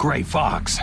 Gray Fox.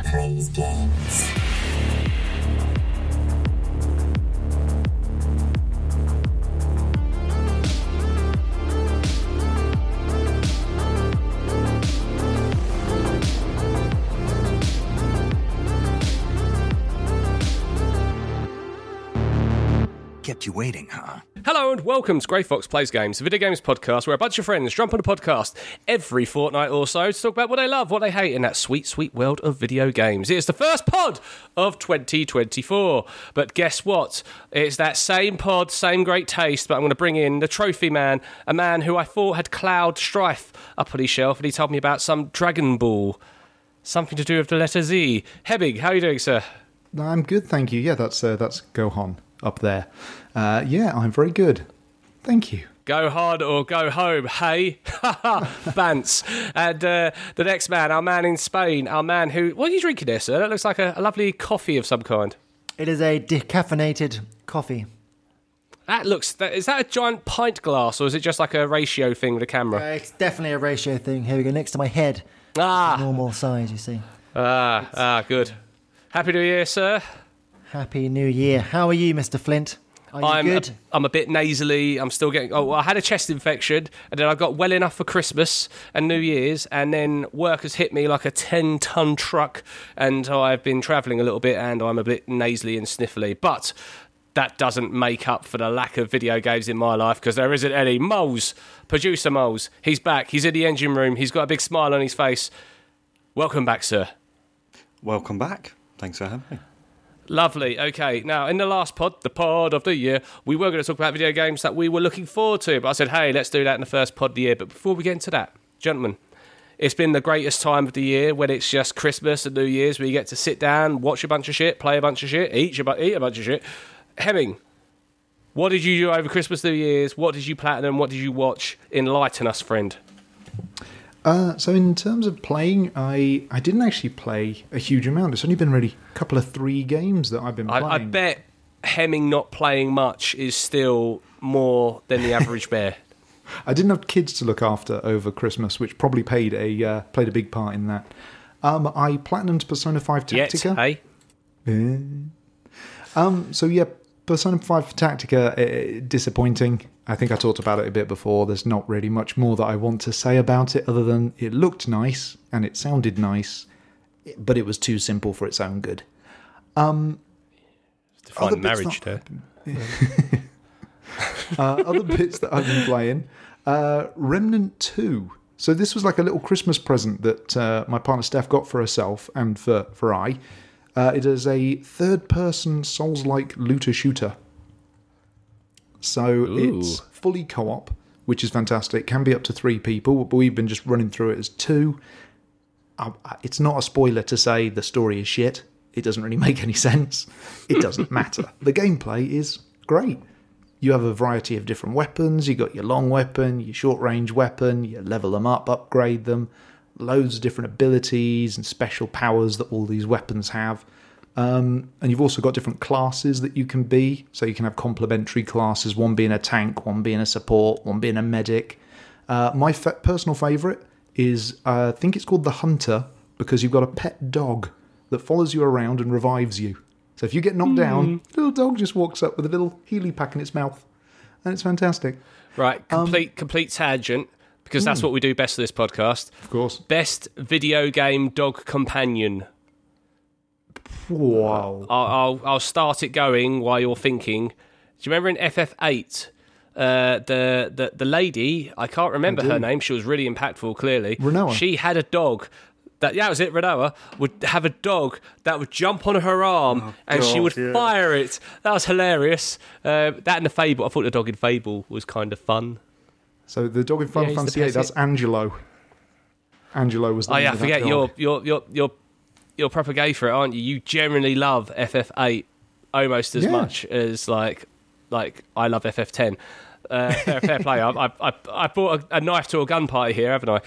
You waiting, huh? Hello and welcome to Grey Fox Plays Games, a video games podcast where a bunch of friends jump on a podcast every fortnight or so to talk about what they love, what they hate in that sweet, sweet world of video games. It's the first pod of 2024. But guess what? It's that same pod, same great taste, but I'm going to bring in the trophy man, a man who I thought had Cloud Strife up on his shelf, and he told me about some Dragon Ball. Something to do with the letter Z. Hebig, how are you doing, sir? I'm good, thank you. Yeah, that's uh, that's Gohan up there. Uh, yeah, I'm very good. Thank you. Go hard or go home, hey? Bants. And uh, the next man, our man in Spain, our man who. What are you drinking there, sir? That looks like a, a lovely coffee of some kind. It is a decaffeinated coffee. That looks. That, is that a giant pint glass or is it just like a ratio thing with a camera? Uh, it's definitely a ratio thing. Here we go, next to my head. ah, Normal size, you see. ah, ah, good. Happy New Year, sir. Happy New Year. How are you, Mr. Flint? Are you I'm good? A, I'm a bit nasally. I'm still getting. Oh, I had a chest infection, and then I got well enough for Christmas and New Year's, and then work has hit me like a ten ton truck, and I've been travelling a little bit, and I'm a bit nasally and sniffly, but. That doesn't make up for the lack of video games in my life because there isn't any. Moles, producer Moles, he's back. He's in the engine room. He's got a big smile on his face. Welcome back, sir. Welcome back. Thanks for having me. Lovely. Okay. Now, in the last pod, the pod of the year, we were going to talk about video games that we were looking forward to. But I said, hey, let's do that in the first pod of the year. But before we get into that, gentlemen, it's been the greatest time of the year when it's just Christmas and New Year's where you get to sit down, watch a bunch of shit, play a bunch of shit, eat bu- eat a bunch of shit. Hemming, what did you do over Christmas, New Year's? What did you platinum? What did you watch? Enlighten us, friend. Uh, so in terms of playing, I I didn't actually play a huge amount. It's only been really a couple of three games that I've been playing. I bet Hemming not playing much is still more than the average bear. I didn't have kids to look after over Christmas, which probably played a uh, played a big part in that. Um, I platinumed Persona Five Yet, Tactica. hey? Um, so yeah, Persona 5 Tactica, uh, disappointing. I think I talked about it a bit before. There's not really much more that I want to say about it other than it looked nice and it sounded nice, but it was too simple for its own good. Define Other bits marriage that- there. Uh, other bits that I've been playing, uh, Remnant 2. So this was like a little Christmas present that uh, my partner Steph got for herself and for, for I. Uh, it is a third-person Souls-like looter shooter. So it's fully co-op, which is fantastic. It Can be up to three people, but we've been just running through it as two. Uh, it's not a spoiler to say the story is shit. It doesn't really make any sense. It doesn't matter. The gameplay is great. You have a variety of different weapons. You've got your long weapon, your short range weapon. You level them up, upgrade them. Loads of different abilities and special powers that all these weapons have. Um, and you've also got different classes that you can be. So you can have complementary classes, one being a tank, one being a support, one being a medic. Uh, my fa- personal favourite is, uh, I think it's called the Hunter, because you've got a pet dog that follows you around and revives you. So if you get knocked down, the little dog just walks up with a little Healy pack in its mouth. And it's fantastic. Right, Um, complete complete tangent because that's what we do best for this podcast. Of course. Best video game dog companion. Wow. I'll I'll, I'll start it going while you're thinking. Do you remember in FF8? Uh, the, the the lady I can't remember her name. She was really impactful. Clearly, Rinoa. She had a dog. That yeah, that was it. Rinoa would have a dog that would jump on her arm and she would yeah. fire it. That was hilarious. Uh, that and the Fable. I thought the dog in Fable was kind of fun. So the dog in Final Yeah, Fantasy VIII, that's. Angelo. Angelo was the Oh yeah, I forget dog. you're you're you're you're you're proper gay for it, aren't you? You generally love FF8 almost as Yeah. much as like like I love FF10. Uh, fair, fair play. I, I, I, I brought a, a knife to a gun party here, haven't I?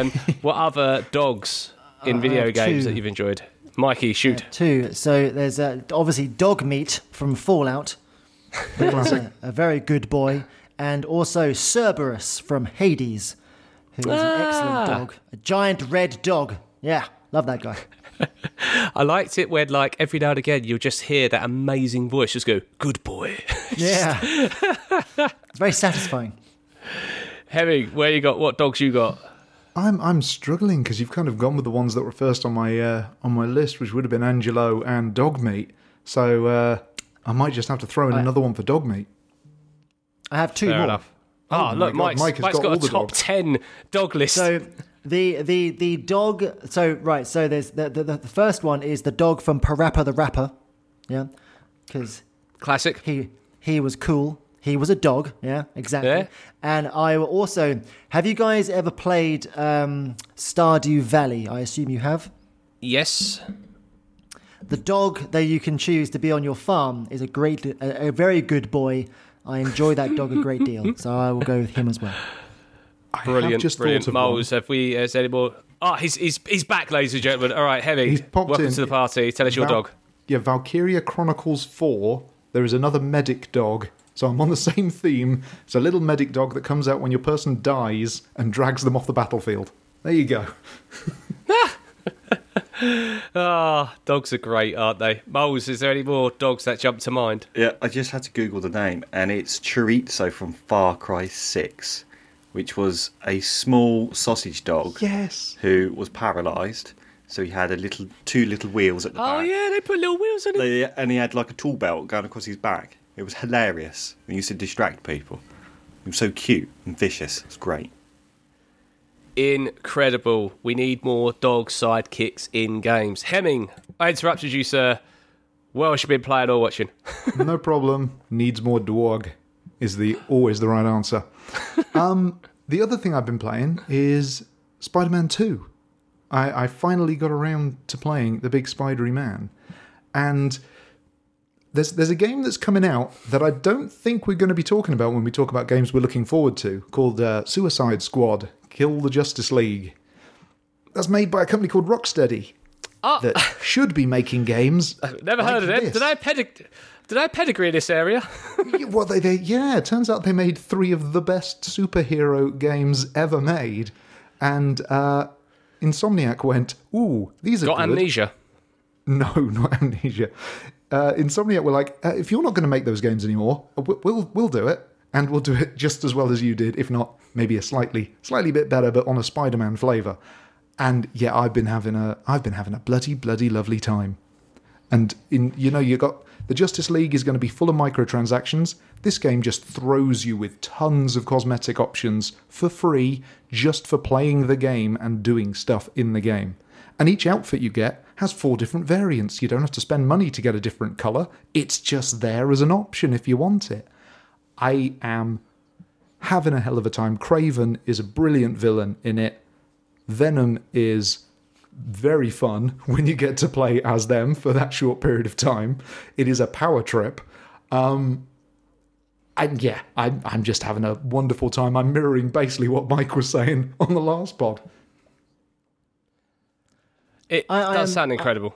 Um, what other dogs in Uh, video games two. that you've enjoyed? Mikey, shoot. Two. So there's uh, obviously dog meat from Fallout. There's a, a very good boy, and also Cerberus from Hades, who is an excellent Ah. dog. A giant red dog. Yeah, Love that guy. I liked it when, like, every now and again, you'll just hear that amazing voice just go, "Good boy." Yeah. it's very satisfying. Hemming, where you got? What dogs you got? I'm I'm struggling because you've kind of gone with the ones that were first on my uh, on my list, which would have been Angelo and dog meat. So uh, I might just have to throw in I- another one for dog meat. I have two Fair more. enough. Oh Oh, look, Mike's, Mike has Mike's got got, a the top dogs. ten dog list. So the the the dog. So right. So there's the the, the first one is the dog from Parappa the Rapper. Yeah, because Classic. he he was cool. He was a dog. Yeah, exactly. Yeah. And I will also have you guys ever played um, Stardew Valley? I assume you have. Yes. The dog that you can choose to be on your farm is a great, a, a very good boy. I enjoy that dog a great deal, so I will go with him as well. I Brilliant. just brilliant. thought. Moles, have we uh, has any more? Oh, he's, he's, he's back, ladies and gentlemen. All right, Heavy. He's popped welcome in. to the party. Tell us your Val- dog. Yeah, Valkyria Chronicles 4. There is another medic dog. So I'm on the same theme. It's a little medic dog that comes out when your person dies and drags them off the battlefield. There you go. Ah! Ah, dogs are great, aren't they? Moles, is there any more dogs that jump to mind? Yeah, I just had to Google the name, and it's Chorizo from Far Cry 6, which was a small sausage dog Yes. who was paralysed. So he had a little, two little wheels at the Oh back. Oh yeah, they put little wheels on it. And he had like a tool belt going across his back. It was hilarious. He used to distract people. He was so cute and vicious. It's great. Incredible. We need more dog sidekicks in games. Hemming, I interrupted you, sir. Else you been playing or watching? no problem. Needs more dog is the always the right answer. Um, the other thing I've been playing is Spider-Man 2. I, I finally got around to playing the big spidery man, and there's there's a game that's coming out that I don't think we're going to be talking about when we talk about games we're looking forward to, called uh, Suicide Squad: Kill the Justice League. That's made by a company called Rocksteady Oh, that should be making games. never like heard of them. this. Did I pedig- Did I pedigree this area? Yeah, well, they, they yeah. It turns out they made three of the best superhero games ever made, and uh, Insomniac went, "Ooh, these are Got good." amnesia. No, not amnesia. Uh, Insomniac were like, uh, "If you're not going to make those games anymore, uh, we'll we'll do it, and we'll do it just as well as you did, if not maybe a slightly slightly bit better, but on a Spider-Man flavor." And yeah, I've been having a I've been having a bloody bloody lovely time. And in you know you got the Justice League is going to be full of microtransactions. This game just throws you with tons of cosmetic options for free just for playing the game and doing stuff in the game. And each outfit you get has four different variants. You don't have to spend money to get a different color. It's just there as an option if you want it. I am having a hell of a time. Kraven is a brilliant villain in it. Venom is very fun when you get to play as them for that short period of time. It is a power trip. Um, and yeah, I'm, I'm just having a wonderful time. I'm mirroring basically what Mike was saying on the last pod. It I- I does am- sound incredible.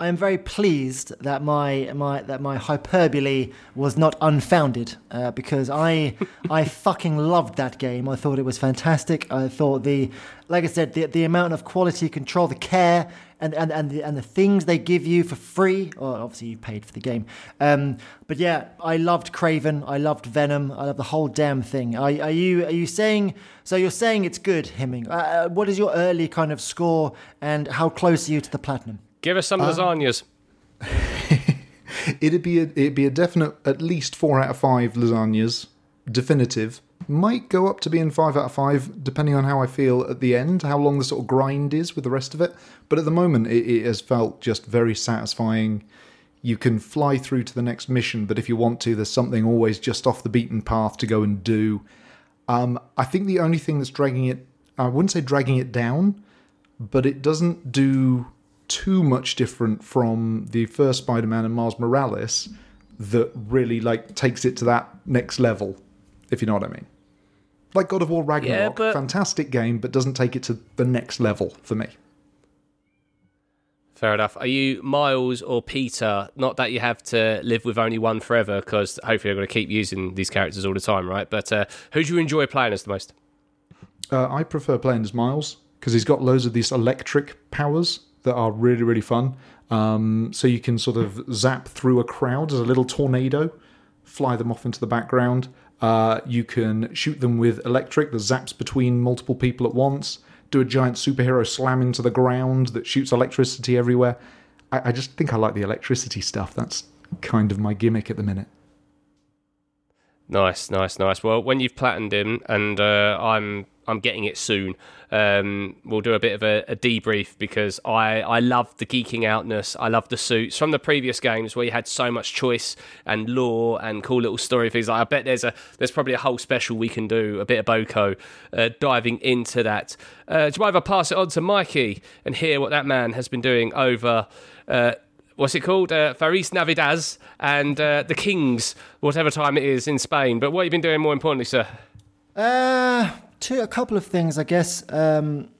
I am very pleased that my my that my hyperbole was not unfounded uh, because I I fucking loved that game. I thought it was fantastic. I thought the like I said the the amount of quality control, the care, and and and the, and the things they give you for free. Or obviously you paid for the game, um, but yeah, I loved Kraven. I loved Venom. I love the whole damn thing. Are, are you are you saying so? You're saying it's good, Hemming. Uh, Uh, what is your early kind of score, and how close are you to the platinum? Give us some Um, lasagnas. It'd be a, it'd be a definite at least four out of five lasagnas, definitive. Might go up to being five out of five, depending on how I feel at the end, how long the sort of grind is with the rest of it. But at the moment, it, it has felt just very satisfying. You can fly through to the next mission, but if you want to, there's something always just off the beaten path to go and do. Um, I think the only thing that's dragging it, I wouldn't say dragging it down, but it doesn't do too much different from the first Spider-Man and Miles Morales that really like takes it to that next level, if you know what I mean. Like God of War Ragnarok, but- fantastic game, but doesn't take it to the next level for me. Fair enough. Are you Miles or Peter? Not that you have to live with only one forever, because hopefully you're going to keep using these characters all the time, right? But uh, who do you enjoy playing as the most? Uh, I prefer playing as Miles because he's got loads of these electric powers that are really really fun. Um, so you can sort of zap through a crowd as a little tornado, fly them off into the background. Uh, you can shoot them with electric that zaps between multiple people at once. Do a giant superhero slam into the ground that shoots electricity everywhere. I, I just think I like the electricity stuff. That's kind of my gimmick at the minute. Nice, nice, nice. Well, when you've platinumed him, and uh, I'm I'm getting it soon. Um, we'll do a bit of a, a, debrief because I I love the geeking outness. I love the suits from the previous games where you had so much choice and lore and cool little story things. Like I bet there's a there's probably a whole special we can do a bit of Boko uh, diving into that. Uh, do you either pass it on to Mikey and hear what that man has been doing over? Uh, what's it called? Uh, Faris Navidad and uh, the Kings, whatever time it is in Spain. But what have you been doing more importantly, sir? Uh, two, a couple of things, I guess. Um,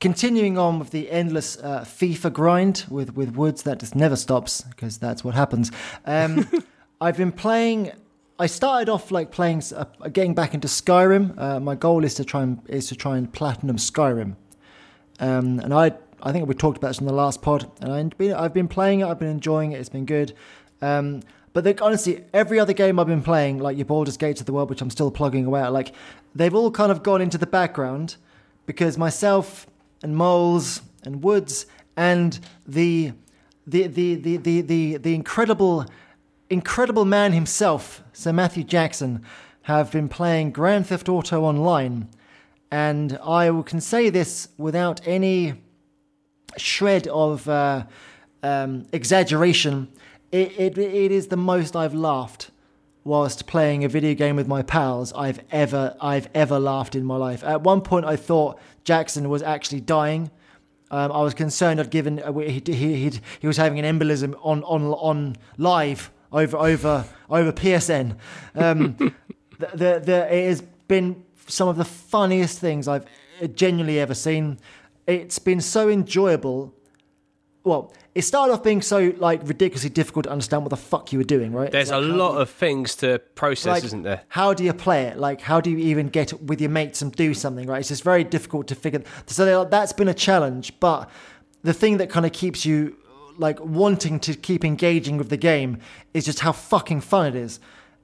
continuing on with the endless uh, FIFA grind with, with Woods, that just never stops because that's what happens. Um, I've been playing. I started off like playing, uh, getting back into Skyrim. Uh, my goal is to try and is to try and platinum Skyrim, um, and I I think we talked about this in the last pod, and I've been, I've been playing it. I've been enjoying it. It's been good. Um, but honestly, every other game I've been playing, like your Baldur's Gate to the World, which I'm still plugging away at, like they've all kind of gone into the background because myself and Moles and Woods and the the the the the the, the incredible incredible man himself, Sir Matthew Jackson, have been playing Grand Theft Auto Online, and I can say this without any shred of uh, um, exaggeration. It, it, it is the most I've laughed whilst playing a video game with my pals I've ever I've ever laughed in my life. At one point, I thought Jackson was actually dying. Um, I was concerned I'd given uh, he, he, he was having an embolism on on on live over over over PSN. Um, the, the, the, it has been some of the funniest things I've genuinely ever seen. It's been so enjoyable. Well, it started off being so like ridiculously difficult to understand what the fuck you were doing, right? There's like, a lot of things to process, like, isn't there? How do you play it? Like, how do you even get with your mates and do something, right? It's just very difficult to figure. So that's been a challenge, but the thing that kind of keeps you like wanting to keep engaging with the game is just how fucking fun it is.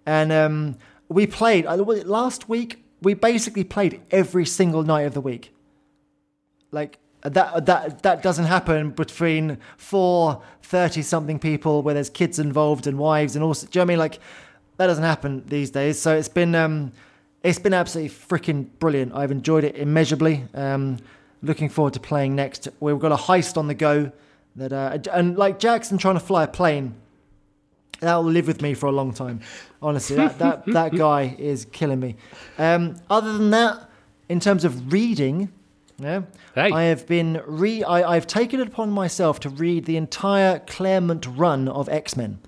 And um, we played last week. We basically played every single night of the week. Like that that that doesn't happen between four 30 something people where there's kids involved and wives and all do you know what I mean? Like that doesn't happen these days. So it's been um it's been absolutely freaking brilliant. I've enjoyed it immeasurably. Um looking forward to playing next. We've got a heist on the go that uh, and like Jackson trying to fly a plane that will live with me for a long time. Honestly that that, that guy is killing me. Um other than that in terms of reading yeah. Hey. I have been re I, I've taken it upon myself to read the entire Claremont run of X Men.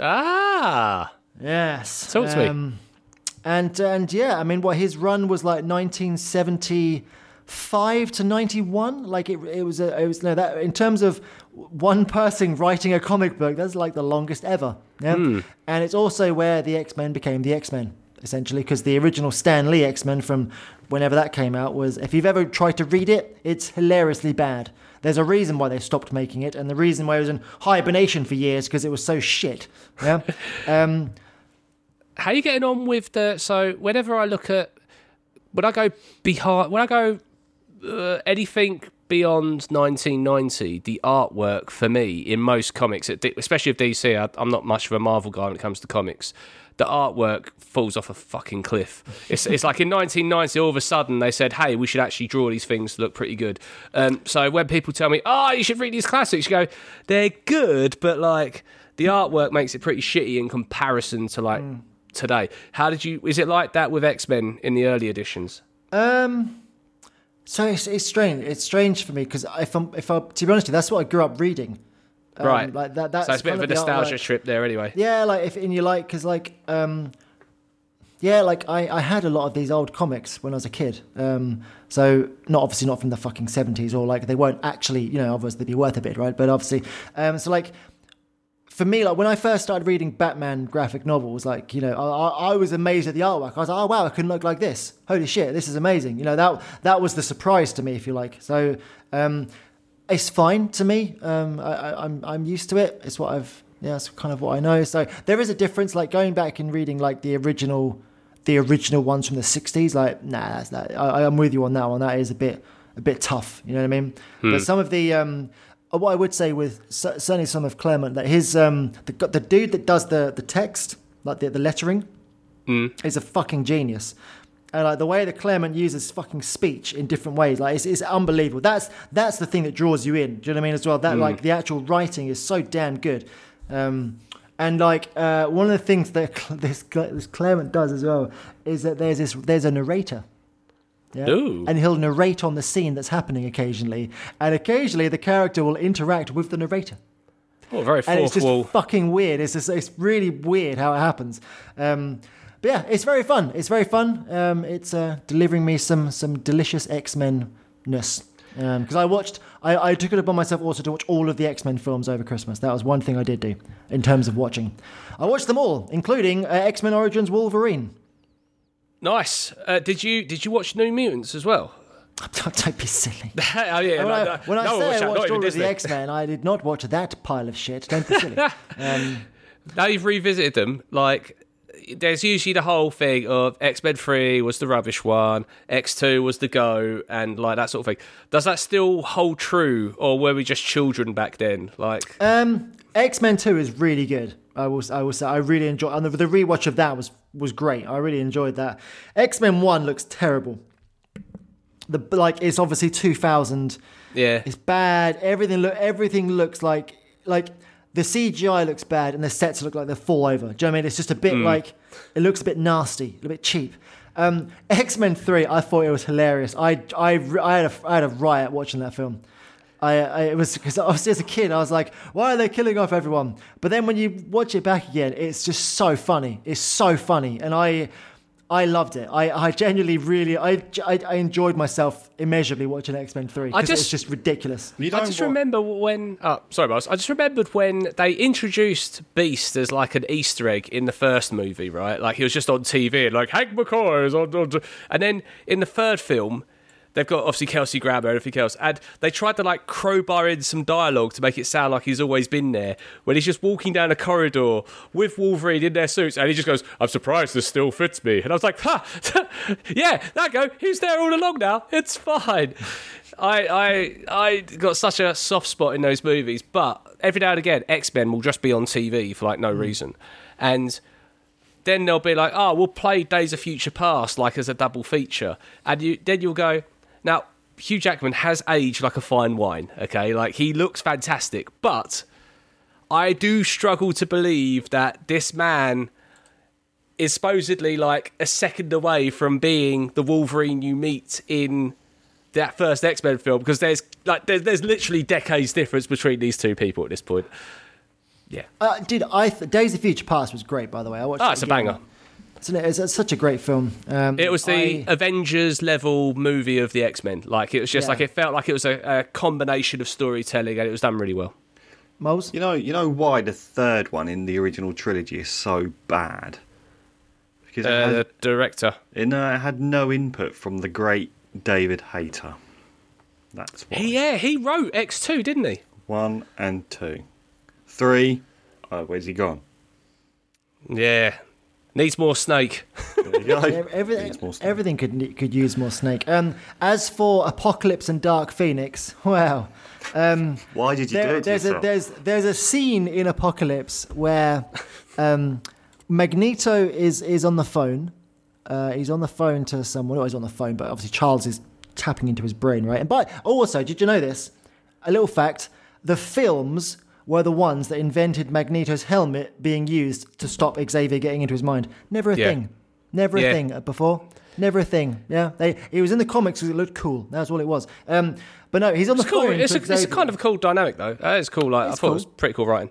Ah. Yes. Talk to um, me. And and yeah, I mean, what his run was like 1975 to 91. Like it, it was a, it was no that in terms of one person writing a comic book, that's like the longest ever. Yeah. Mm. And it's also where the X Men became the X Men essentially because the original Stan Lee X Men from whenever that came out was if you've ever tried to read it, it's hilariously bad. There's a reason why they stopped making it, and the reason why it was in hibernation for years because it was so shit. Yeah. um, How are you getting on with the? So whenever I look at when I go behind, when I go uh, anything beyond 1990, the artwork for me in most comics, especially of DC, I, I'm not much of a Marvel guy when it comes to comics the artwork falls off a fucking cliff. It's, it's like in 1990, all of a sudden they said, hey, we should actually draw these things to look pretty good. Um, so when people tell me, oh, you should read these classics, you go, they're good, but like the artwork makes it pretty shitty in comparison to like mm. today. How did you, is it like that with X Men in the early editions? Um, so it's, it's strange. It's strange for me because if I'm, if I, to be honest, you, that's what I grew up reading. Um, right. Like that. That's so it's a bit of a nostalgia trip there, anyway. Yeah, like if and you like because like um, yeah, like I I had a lot of these old comics when I was a kid. Um, so not obviously not from the fucking seventies or like they weren't actually you know obviously they'd be worth a bit, right? But obviously, um, so like for me, like when I first started reading Batman graphic novels, like you know, I, I, was amazed at the artwork. I was like, oh wow, I can look like this. Holy shit, this is amazing. You know, that that was the surprise to me, if you like. So, um, it's fine to me. Um, I, I, I'm I'm used to it. It's what I've yeah, it's kind of what I know. So there is a difference. Like going back and reading like the original, the original ones from the '60s. Like nah, that's that. I, I'm with you on that one. That is a bit a bit tough. You know what I mean? But some of the um, uh, what I would say with certainly some of Claremont that his um the the dude that does the the text like the the lettering is a fucking genius. And like the way that Claremont uses fucking speech in different ways, like it's, it's unbelievable. That's that's the thing that draws you in. Do you know what I mean? As well, that like the actual writing is so damn good. Um, and like uh, one of the things that this this Claremont does as well is that there's this there's a narrator. Yeah? And he'll narrate on the scene that's happening occasionally, and occasionally the character will interact with the narrator Oh, very and it's just wall. fucking weird. It's just, it's really weird how it happens. Um, but yeah, it's very fun. It's very fun. Um, it's uh, delivering me some some delicious X Men ness. Because I watched, I, I took it upon myself also to watch all of the X Men films over Christmas. That was one thing I did do in terms of watching. I watched them all, including uh, X Men Origins Wolverine. Nice. Uh, did you did you watch New Mutants as well? Don't be silly. oh yeah. when no, I, no, when I no say watched I watched all of the X Men, I did not watch that pile of shit. Don't be silly. um, now you've revisited them, like there's usually the whole thing of X Men Three was the rubbish one, X Two was the go, and like that sort of thing. Does that still hold true, or were we just children back then? Like, Um, X Men Two is really good. I will. I will say I really enjoy. And the, the rewatch of that was was great. I really enjoyed that. X Men One looks terrible. The like it's obviously two thousand. yeah, It's bad. Everything look. Everything looks like like the CGI looks bad and the sets look like they're fall over. Do you know what I mean? It's just a bit like it looks a bit nasty, a little bit cheap. Um, X Men Three, I thought it was hilarious. I I I had a I had a riot watching that film. I, I it was because obviously as a kid I was like, why are they killing off everyone? But then when you watch it back again, it's just so funny. It's so funny, and I I loved it. I, I genuinely really I, I, I enjoyed myself immeasurably watching X Men Three. I 'cause just- it's just ridiculous. You I don't just wa- remember when. Oh, sorry, boss. I just remembered when they introduced Beast as like an Easter egg in the first movie, right? Like he was just on TV and like Hank McCoy is on, on and then in the third film. They've got obviously Kelsey Grammer and everything else, and they tried to like crowbar in some dialogue to make it sound like he's always been there. When he's just walking down a corridor with Wolverine in their suits, and he just goes, "I'm surprised this still fits me." And I was like, "Ha, yeah, that go. He's there all along now. It's fine." I I I got such a soft spot in those movies, but every now and again, X Men will just be on TV for like no mm. reason, and then they'll be like, "Oh, we'll play Days of Future Past like as a double feature," and you then you'll go, "Now Hugh Jackman has aged like a fine wine, okay? Like he looks fantastic, but I do struggle to believe that this man." Is supposedly like a second away from being the Wolverine you meet in that first X Men film because there's like there's, there's literally decades difference between these two people at this point. Yeah, Uh, dude, I th- Days of Future Past was great. By the way, I watched. oh, it it's a banger. It's, an, it's, it's such a great film. Um, It was the I- Avengers level movie of the X Men. Like it was just Yeah. like it felt like it was a, a combination of storytelling and it was done really well. Moles. You know, you know why the third one in the original trilogy is so bad? Because it, Uh, had, the director. it, uh, it had no input from the great David Hayter. That's why. Yeah, he wrote X two, didn't he? One and two, three. Oh, where's he gone? Yeah, needs more Snake. There you go. Ev- Everything, Needs more stuff. everything could could use more Snake. Um, as for Apocalypse and Dark Phoenix, wow. Um, Why did you do it to there's a there's there's a scene in Apocalypse where um, Magneto is is on the phone. Uh, he's on the phone to someone. Well, he's on the phone, but obviously Charles is tapping into his brain, right? And by also, did you know this? A little fact: the films were the ones that invented Magneto's helmet being used to stop Xavier getting into his mind. Never a Yeah. thing. Never a Yeah. thing before. Never a thing. Yeah, they. He was in the comics because it looked cool. That's all it was. Um, but no, he's on the cool. phone. It's to a, it's a kind of a cool dynamic though. That is cool. Like I It's thought it was pretty cool writing.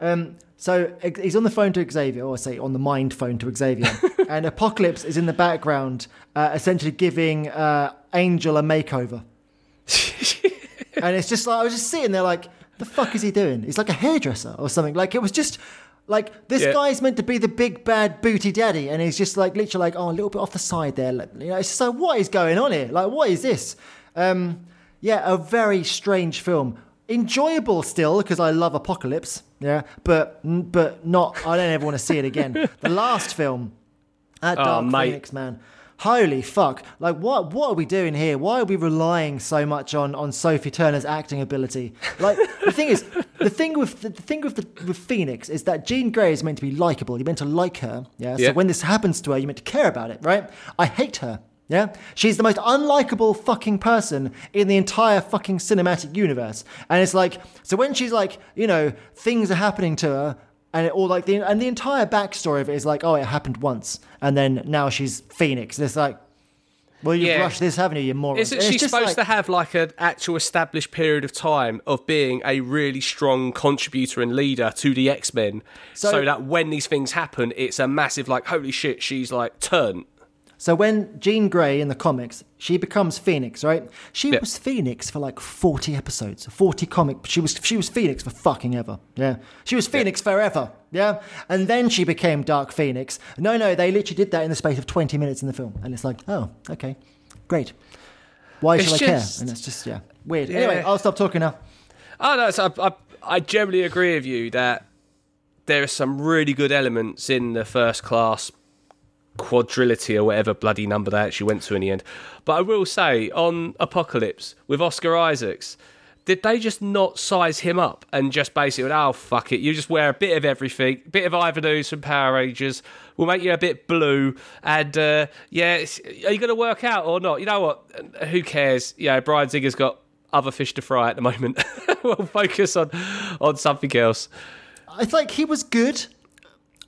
Um, so he's on the phone to Xavier, or say on the mind phone to Xavier, and Apocalypse is in the background, uh, essentially giving uh, Angel a makeover. and it's just like I was just sitting there, like, the fuck is he doing? He's like a hairdresser or something. Like it was just like this Yeah. guy's meant to be the big bad booty daddy, and he's just like literally like, oh, a little bit off the side there. Like, you know, it's just like, what is going on here? Like, what is this? Um, yeah, a very strange film. enjoyable still because I love Apocalypse. Yeah, but but not. I don't ever want to see it again. the last film, that Dark mate. Phoenix, man. Holy fuck! Like what? What are we doing here? Why are we relying so much on on Sophie Turner's acting ability? Like the thing is, the thing with the, the thing with the, with Phoenix is that Jean Grey is meant to be likable. You're meant to like her. Yeah. So Yeah. when this happens to her, you're meant to care about it, right? I hate her. Yeah, she's the most unlikable fucking person in the entire fucking cinematic universe, and it's like so when she's like, you know, things are happening to her, and it all like the and the entire backstory of it is like, oh, it happened once, and then now she's Phoenix. And it's like, well, you've Yeah. rushed this, haven't you, you moron? Isn't And it's she just supposed like- to have like an actual established period of time of being a really strong contributor and leader to the X Men, so, So- that when these things happen, it's a massive like holy shit, she's like turned. So when Jean Grey in the comics, she becomes Phoenix, right? She Yeah. was Phoenix for like forty episodes, forty comic. She was she was Phoenix for fucking ever. Yeah, she was Phoenix forever. Yeah, and then she became Dark Phoenix. No, no, they literally did that in the space of twenty minutes in the film, and it's like, oh, okay, great. Why It's should I care? And it's just yeah, weird. Anyway, I'll stop talking now. Oh no, so I, I, I generally agree with you that there are some really good elements in the first class quadrility or whatever bloody number they actually went to in the end. But I will say on Apocalypse with Oscar Isaacs, did they just not size him up and just basically, oh fuck it, you just wear a bit of everything, bit of Ivan Ooze from Power Rangers, we'll make you a bit blue, and uh, yeah, it's, are you going to work out or not? You know what? Who cares? Yeah, Bryan Singer's got other fish to fry at the moment. we'll focus on on something else. I think he was good.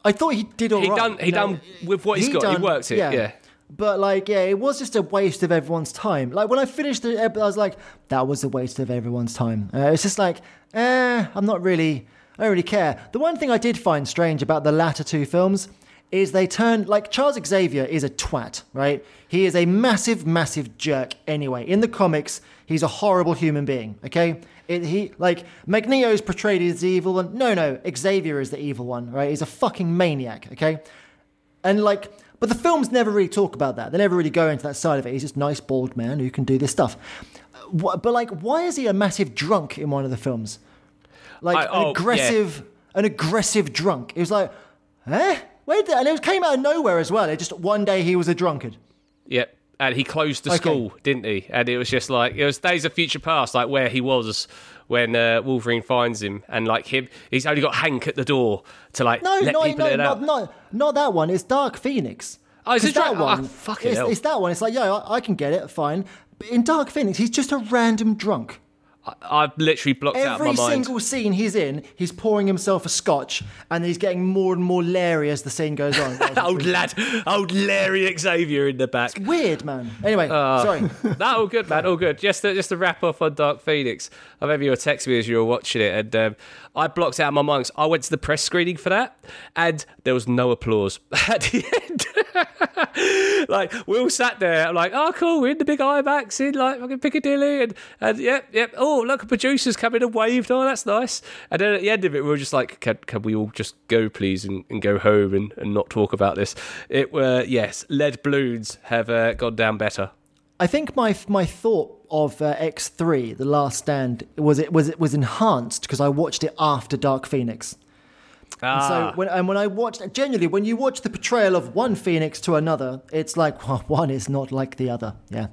I thought he did all He right, done- he you know. done with what he's got, he worked it, yeah. But like, yeah, it was just a waste of everyone's time. Like when I finished the episode, I was like, that was a waste of everyone's time. Uh, it's just like, eh, I'm not really, I don't really care. The one thing I did find strange about the latter two films is they turned like Charles Xavier is a twat, right? He is a massive, massive jerk. Anyway, in the comics, he's a horrible human being. Okay, it, he like Magneto is portrayed as the evil one. No, no, Xavier is the evil one, right? He's a fucking maniac. Okay, and like, but the films never really talk about that. They never really go into that side of it. He's just nice bald man who can do this stuff. But like, why is he a massive drunk in one of the films? Like I- an oh, yeah. aggressive, an aggressive drunk. It was like, eh? Where did, that? and it came out of nowhere as well. It just one day he was a drunkard. Yep. And he closed the Okay. school, didn't he? And it was just like it was Days of Future Past, like where he was when uh, Wolverine finds him, and like him, he's only got Hank at the door to like No, let no, people no, in not, out. not, not that one. It's Dark Phoenix. Oh, is it 'Cause that Dark- oh, one? fucking it's, it's that one. It's like, yeah, I, I can get it, fine. But in Dark Phoenix, he's just a random drunk. I've literally blocked out Every of my mind. single scene he's in, he's pouring himself a scotch, and he's getting more and more leery as the scene goes on. old lad, old Larry Xavier in the back. Weird, man. Anyway, Ah. sorry. that all good, man. All good. Just to, just to wrap off on Dark Phoenix. I remember you were texting me as you were watching it, and um, I blocked out my. 'cause I went to the press screening for that, and there was no applause at the end. like we all sat there, like, oh cool, we're in the big IMAX in like fucking Piccadilly, and and yep, yep. Oh look, a producer's come in and waved. Oh, that's nice. And then at the end of it, we were just like, can, can we all just go, please, and, and go home and, and not talk about this? It were yes, lead balloons have uh, gone down better. I think my my thought of uh, X3, The Last Stand, was it was it was enhanced because I watched it after Dark Phoenix. And Ah. so when and when I watched genuinely when you watch the portrayal of one Phoenix to another, it's like well, one is not like the other, yeah,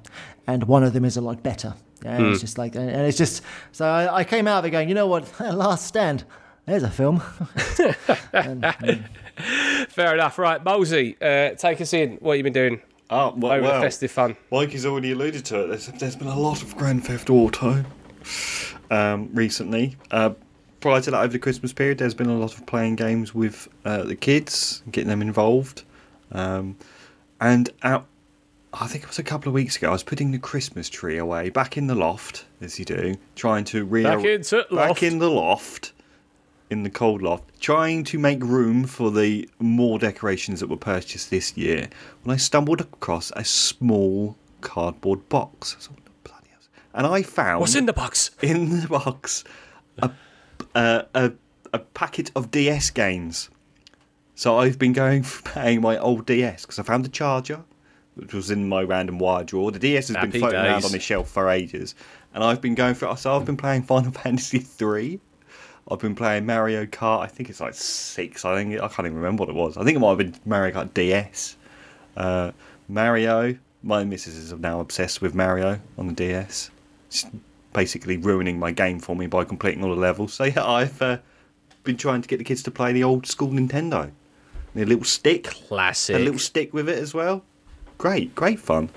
and one of them is a lot better. Yeah, Hmm. it's just like and it's just so I, I came out of it going, you know what, Last Stand, there's a film. Fair enough. Right, Molesy, uh, take us in. What you been doing Oh, well, over the well, festive fun? Like he's already alluded to it, there's, there's been a lot of Grand Theft Auto um, recently. Uh, prior to that, over the Christmas period, there's been a lot of playing games with uh, the kids, getting them involved. Um, and out, I think it was a couple of weeks ago, I was putting the Christmas tree away back in the loft, as you do, trying to re- Back into back loft. in the loft, in the cold loft, trying to make room for the more decorations that were purchased this year. When I stumbled across a small cardboard box, I thought, "Bloody hell." and I found What's in the box? in the box a, a, a, a packet of DS games. So I've been going for paying my old DS because I found the charger, which was in my random wire drawer. The DS has Happy been floating around on the shelf for ages, and I've been going for. So I've been playing Final Fantasy three. I've been playing Mario Kart. I think it's like six. I think I can't even remember what it was. I think it might have been Mario Kart DS. Uh, Mario. My missus is now obsessed with Mario on the DS. It's basically ruining my game for me by completing all the levels. So yeah, I've uh, been trying to get the kids to play the old school Nintendo. The little stick, Classic. a little stick with it as well. Great, great fun.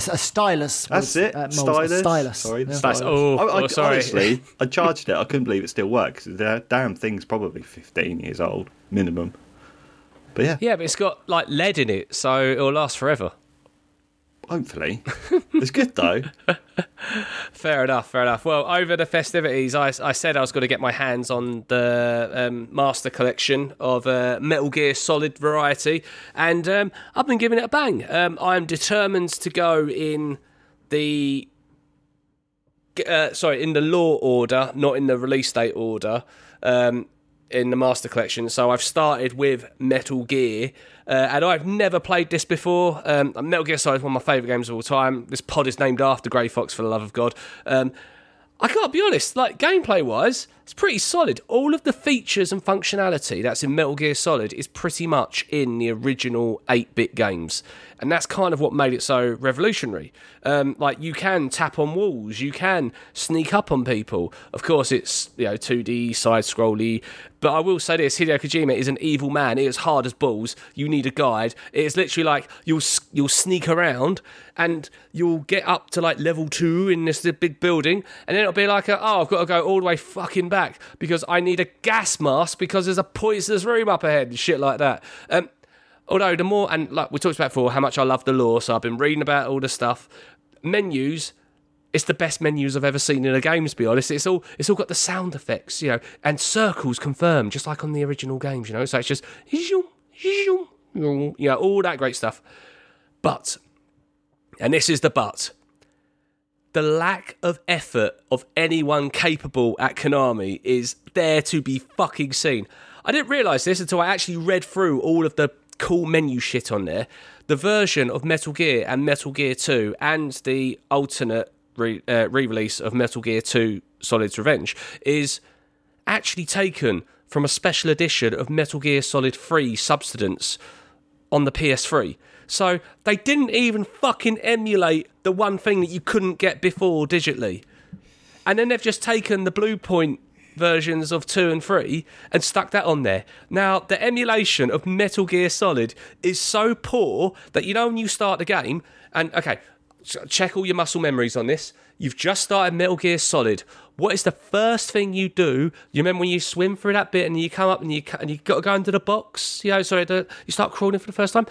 So a, a stylus. That's was, it. uh, stylus. stylus. Sorry, yeah. Stylus. stylus. Oh, I, I, oh, sorry. Honestly, I charged it. I couldn't believe it still works. The damn thing's probably 15 years old, minimum. But yeah, Yeah, but it's got like lead in it, so it'll last forever. hopefully. it's good though. Fair enough, fair enough. Well, over the festivities, I, I said I was going to get my hands on the um, master collection of uh, Metal Gear Solid variety, and um, I've been giving it a bang. Um, I'm determined to go in the uh, sorry in the lore order, not in the release date order. Um, in the Master Collection. So I've started with Metal Gear, uh, and I've never played this before. Um, Metal Gear Solid is one of my favourite games of all time. This pod is named after Grey Fox, for the love of God. Um, I can't be honest, like gameplay wise, it's pretty solid. All of the features and functionality that's in Metal Gear Solid is pretty much in the original 8 bit games. And that's kind of what made it so revolutionary. Um, like, you can tap on walls, you can sneak up on people. Of course, it's, you know, 2D, side scrolly. But I will say this Hideo Kojima is an evil man. It is hard as balls. You need a guide. It is literally like you'll, you'll sneak around and you'll get up to like level two in this big building. And then it'll be like, a, oh, I've got to go all the way fucking back because I need a gas mask because there's a poisonous room up ahead and shit like that. Um, although the more and like we talked about before, how much I love the lore, so I've been reading about all the stuff. Menus, it's the best menus I've ever seen in a game. To be honest, it's all it's all got the sound effects, you know, and circles confirmed, just like on the original games, you know. So it's just you know all that great stuff. But, and this is the but. The lack of effort of anyone capable at Konami is there to be fucking seen. I didn't realise this until I actually read through all of the cool menu shit on there. The version of Metal Gear and Metal Gear 2 and the alternate re uh, release of Metal Gear 2 Solid's Revenge is actually taken from a special edition of Metal Gear Solid 3 Substance on the PS3. So they didn't even fucking emulate the one thing that you couldn't get before digitally. And then they've just taken the Bluepoint versions of 2 and 3 and stuck that on there. Now, the emulation of Metal Gear Solid is so poor that you know when you start the game, and okay, check all your muscle memories on this. You've just started Metal Gear Solid. What is the first thing you do? You remember when you swim through that bit and you come up and you and you got to go into the box? You know, sorry, the, you start crawling for the first time.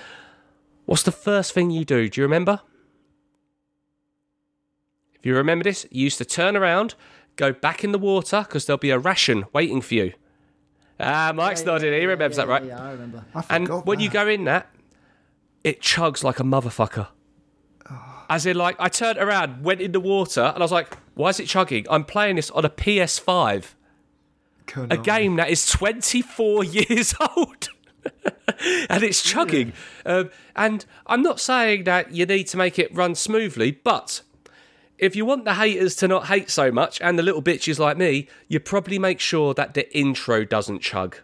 What's the first thing you do? Do you remember? If you remember this, you used to turn around, go back in the water because there'll be a ration waiting for you. Ah, Mike's nodding. he remembers yeah, that, right? Yeah, I remember. I And when you go in that, it chugs like a motherfucker. As in, like, I turned around, went in the water, and I was like, why is it chugging? I'm playing this on a PS5, a game that is 24 years old. and it's chugging. Um, and I'm not saying that you need to make it run smoothly, but if you want the haters to not hate so much and the little bitches like me, you probably make sure that the intro doesn't chug.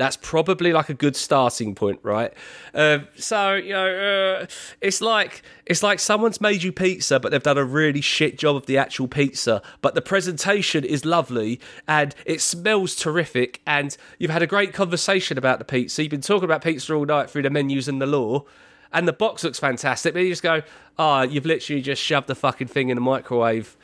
That's probably like a good starting point, right? Um, so you know, uh, it's like it's like someone's made you pizza, but they've done a really shit job of the actual pizza. But the presentation is lovely and it smells terrific, and you've had a great conversation about the pizza. You've been talking about pizza all night through the menus and the lore and the box looks fantastic. But you just go, ah, you've literally just shoved the fucking thing in the microwave,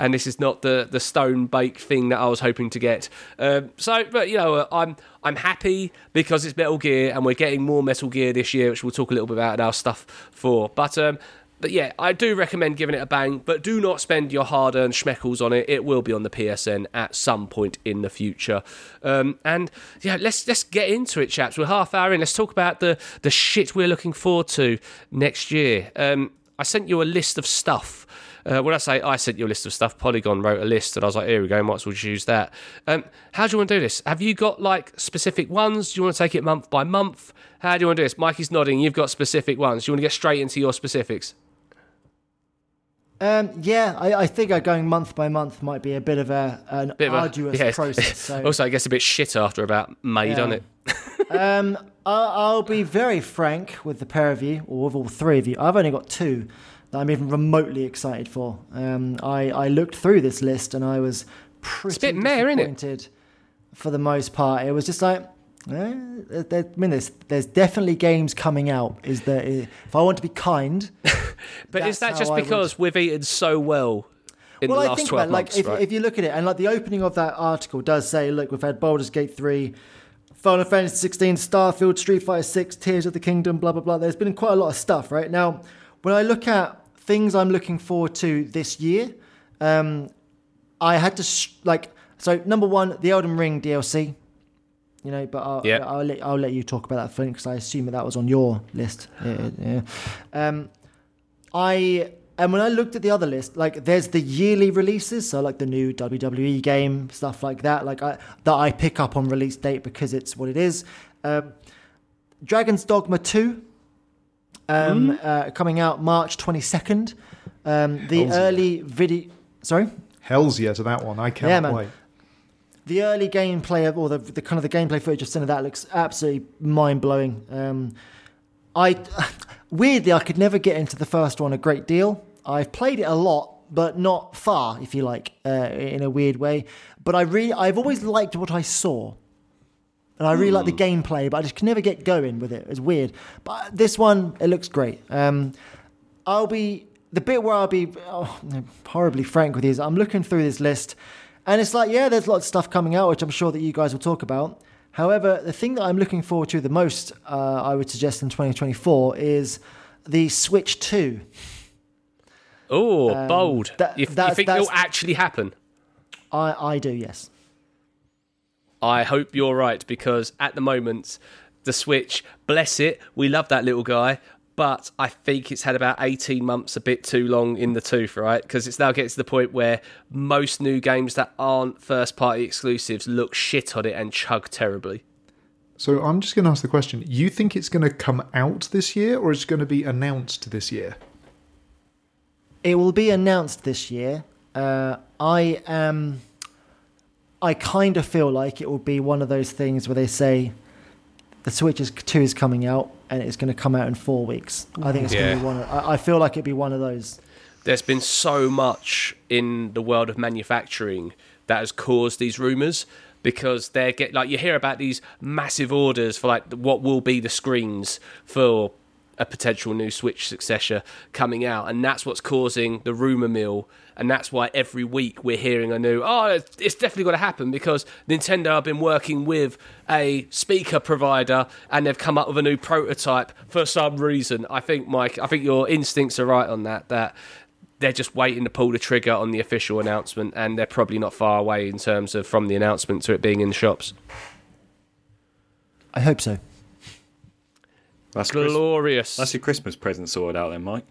and this is not the the stone baked thing that I was hoping to get. Um, so, but you know, uh, I'm I'm happy because it's Metal Gear, and we're getting more Metal Gear this year, which we'll talk a little bit about in our stuff for. But um, but yeah, I do recommend giving it a bang, but do not spend your hard earned schmeckles on it. It will be on the PSN at some point in the future. Um, and yeah, let's let's get into it, chaps. We're half hour in. Let's talk about the the shit we're looking forward to next year. Um, I sent you a list of stuff. Uh, when I say I sent you a list of stuff, Polygon wrote a list, and I was like, here we go, might as well just use that. Um, how do you want to do this? Have you got like specific ones? Do you want to take it month by month? How do you want to do this? Mikey's nodding. You've got specific ones. Do you want to get straight into your specifics? Um, yeah, I, I think uh, going month by month might be a bit of a an Bit of a- arduous yeah. process. So also, it gets a bit shit after about May, Yeah. doesn't it? um, I'll, I'll be very frank with the pair of you, or with all three of you. I've only got two that I'm even remotely excited for. Um, I, I looked through this list and I was pretty bit meh, innit? disappointed for the most part. It was just like, eh, I mean, there's, there's definitely games coming out. Is there? If I want to be kind, But is that just I would- because we've eaten so well in well, the I think 12 about it, like months, if, right? if you look at it, and like the opening of that article does say, look, we've had Baldur's Gate three, Final Fantasy 16, Starfield, Street Fighter 6, Tears of the Kingdom, blah blah blah. There's been quite a lot of stuff, right? Now, when I look at things I'm looking forward to this year, um, I had to sh- like so number one, the Elden Ring DLC. You know, but I'll, Yeah. I'll let I'll let you talk about that, Flint, because I assume that that was on your list. Yeah, yeah. Um, I and when I looked at the other list, like there's the yearly releases, so like the new WWE game, stuff like that, like I that I pick up on release date because it's what it is. Um, Dragon's Dogma two, um, uh, coming out March twenty second. Um, the Hell's yeah. early video, sorry. Hell's yeah to that one. I can't Yeah, wait. the early gameplay of, or the, the kind of the gameplay footage of some of that looks absolutely mind blowing. Um, I weirdly I could never get into the first one a great deal. I've played it a lot, but not far, if you like, uh, in a weird way. But I really, I've always liked what I saw, and I really like the gameplay, but I just can never get going with it. It's weird. But this one, it looks great. Um, I'll be the bit where I'll be oh, horribly frank with you is I'm looking through this list, and it's like, yeah, there's lots of stuff coming out, which I'm sure that you guys will talk about. However, the thing that I'm looking forward to the most, uh, I would suggest in 2024, is the Switch 2. oh, bold. Um, that- you, you think it'll actually happen? I, I do, yes. I hope you're right because at the moment, the Switch, bless it, we love that little guy, but I think it's had about 18 months a bit too long in the tooth, right? Because it's now getting to the point where most new games that aren't first party exclusives look shit on it and chug terribly. So I'm just going to ask the question: You think it's going to come out this year, or is it going to be announced this year? It will be announced this year. Uh, I am. I kind of feel like it will be one of those things where they say the Switch is, 2 is coming out and it's going to come out in four weeks. I think it's going to be one of, I, I feel like it'd be one of those. there's been so much in the world of manufacturing that has caused these rumors because they get like you hear about these massive orders for like what will be the screens for a potential new Switch successor coming out, and that's what's causing the rumor mill, and that's why every week we're hearing a new. Oh, it's it's definitely going to happen because Nintendo have been working with a speaker provider, and they've come up with a new prototype for some reason. I think, Mike, I think your instincts are right on that. That they're just waiting to pull the trigger on the official announcement, and they're probably not far away in terms of from the announcement to it being in the shops. I hope so. That's, Chris- Glorious. that's your Christmas present sorted out then, Mike.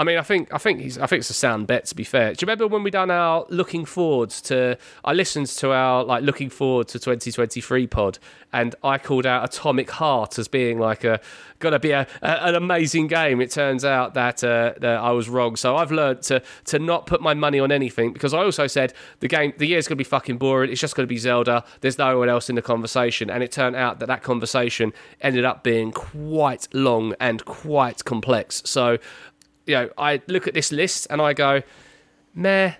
I mean, I think I think he's I think it's a sound bet. To be fair, do you remember when we done our looking forwards to? I listened to our like looking forward to 2023 pod, and I called out Atomic Heart as being like a to be a, a an amazing game. It turns out that uh, that I was wrong. So I've learned to to not put my money on anything because I also said the game the year's to be fucking boring. It's just to be Zelda. There's no one else in the conversation, and it turned out that that conversation ended up being quite long and quite complex. So you know, I look at this list and I go, meh,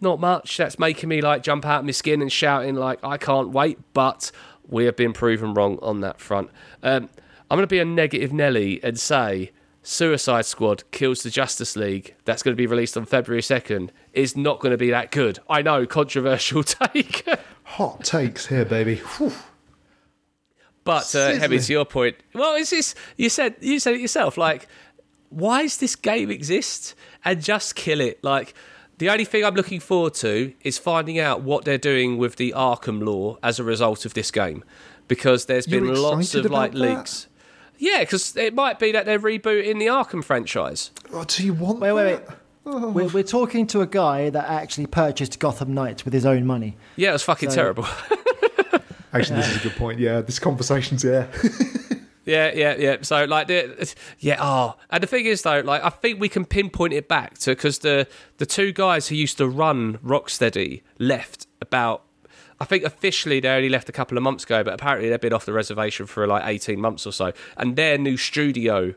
not much. That's making me like jump out of my skin and shouting like I can't wait. But we have been proven wrong on that front. Um, I'm going to be a negative Nelly and say Suicide Squad kills the Justice League. That's going to be released on February 2nd. Is not going to be that good. I know, controversial take. Hot takes here, baby. Whew. But uh, Heavy, to your point, well, it's this. You said you said it yourself. Like, why does this game exist? And just kill it. Like, the only thing I'm looking forward to is finding out what they're doing with the Arkham lore as a result of this game, because there's been You're lots of like that? leaks. Yeah, because it might be that they're rebooting the Arkham franchise. Oh, do you want Wait, wait, that? wait. We're, oh. we're talking to a guy that actually purchased Gotham Knights with his own money. Yeah, it was fucking So- terrible. Actually, this is a good point. Yeah, this conversation's yeah. Yeah, yeah, yeah. So like, yeah. Oh, and the thing is though, like, I think we can pinpoint it back to because the the two guys who used to run Rocksteady left about. I think officially they only left a couple of months ago, but apparently they've been off the reservation for like eighteen months or so. And their new studio,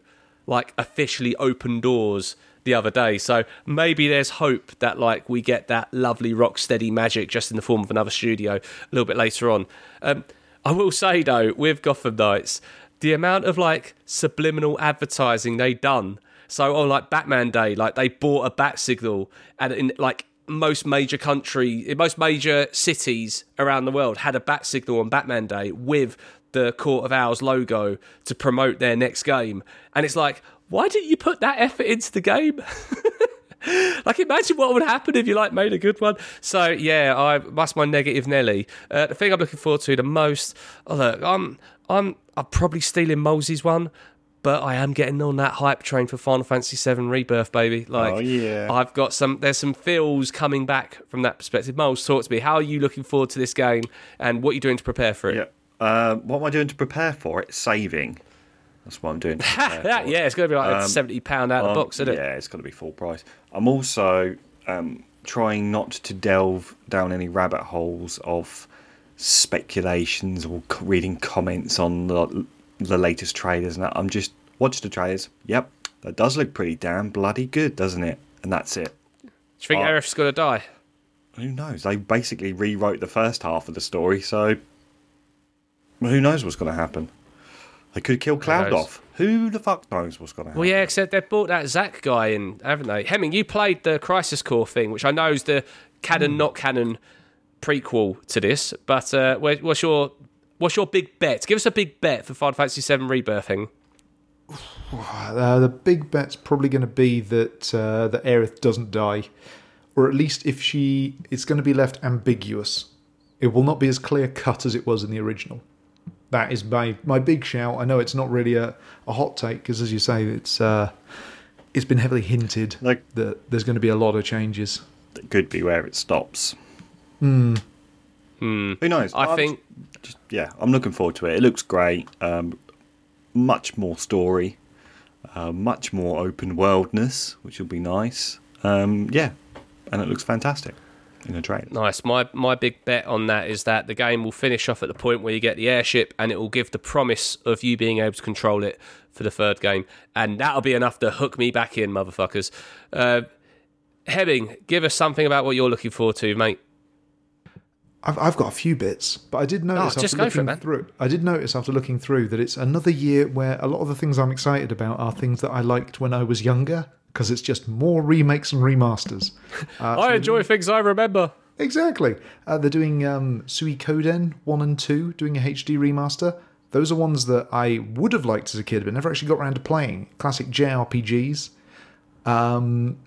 like, officially opened doors the other day. So maybe there's hope that like we get that lovely Rocksteady magic just in the form of another studio a little bit later on. Um, I will say though, with Gotham Knights, the amount of like subliminal advertising they done. So on like Batman Day, like they bought a bat signal, and in like most major country, most major cities around the world, had a bat signal on Batman Day with the Court of Owls logo to promote their next game. And it's like, why didn't you put that effort into the game? like imagine what would happen if you like made a good one so yeah i that's my negative nelly uh, the thing i'm looking forward to the most oh, look i'm i'm i'm probably stealing mosey's one but I am getting on that hype train for Final Fantasy VII Rebirth, baby. Like, Oh, yeah. I've got some. There's some feels coming back from that perspective. Moles, talk to me. How are you looking forward to this game, and what are you doing to prepare for it? Yeah. Uh, what am I doing to prepare for it? Saving. That's what I'm doing. Yeah, yeah, it's going to be like Um, seventy pound out of the Um, box, isn't it? Yeah, it's going to be full price. I'm also um, trying not to delve down any rabbit holes of speculations or reading comments on the, the latest trailers. And that. I'm just watch the trailers. Yep, that does look pretty damn bloody good, doesn't it? And that's it. Do you think going to die? Who knows? They basically rewrote the first half of the story, so who knows what's going to happen? They could kill Cloud off. Who the fuck knows what's going to happen? Well, yeah, except they've brought that Zack guy in, haven't they? Hemming, you played the Crisis Core thing, which I know is the canon, hmm. not canon prequel to this. But uh, what's your what's your big bet? Give us a big bet for Final Fantasy VII Rebirthing. Uh, the big bet's probably going to be that uh, that Aerith doesn't die, or at least if she, it's going to be left ambiguous. It will not be as clear cut as it was in the original. That is my my big shout. I know it's not really a, a hot take because, as you say, it's uh, it's been heavily hinted Like- that there's going to be a lot of changes. That could be where it stops. Who knows? I I'm think- just, yeah, I'm looking forward to it. It looks great. Um, much more story, uh, much more open worldness, which will be nice. Um, yeah, and it looks fantastic in a trailer. Nice. My my big bet on that is that the game will finish off at the point where you get the airship, and it will give the promise of you being able to control it for the third game, and that'll be enough to hook me back in, motherfuckers. Uh, Hemming, give us something about what you're looking forward to, mate. I've, I've got a few bits, but I did notice Oh, after for it, looking through. I did notice after looking through that it's another year where a lot of the things I'm excited about are things that I liked when I was younger, because it's just more remakes and remasters. Uh, so I enjoy things I remember. Exactly. Uh, they're doing um, Suikoden 1 and 2, doing a HD remaster. Those are ones that I would have liked as a kid, but never actually got around to playing. Classic JRPGs. Um,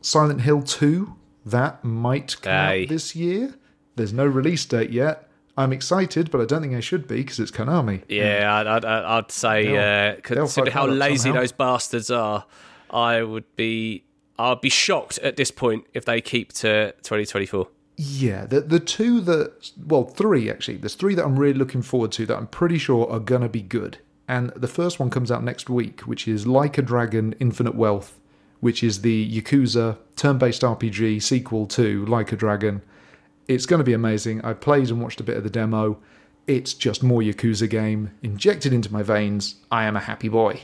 Silent Hill 2, that might come Aye. out this year. There's no release date yet. I'm excited, but I don't think I should be because it's Konami. Yeah, I'd, I'd, I'd say, They'll- uh, considering how lazy somehow. those bastards are, I would be, I'd be shocked at this point if they keep to 2024. Yeah, the the two that well, three actually. There's three that I'm really looking forward to that I'm pretty sure are gonna be good. And the first one comes out next week, which is Like a Dragon Infinite Wealth, which is the Yakuza turn-based RPG sequel to Like a Dragon. It's going to be amazing. I played and watched a bit of the demo. It's just more Yakuza game injected into my veins. I am a happy boy.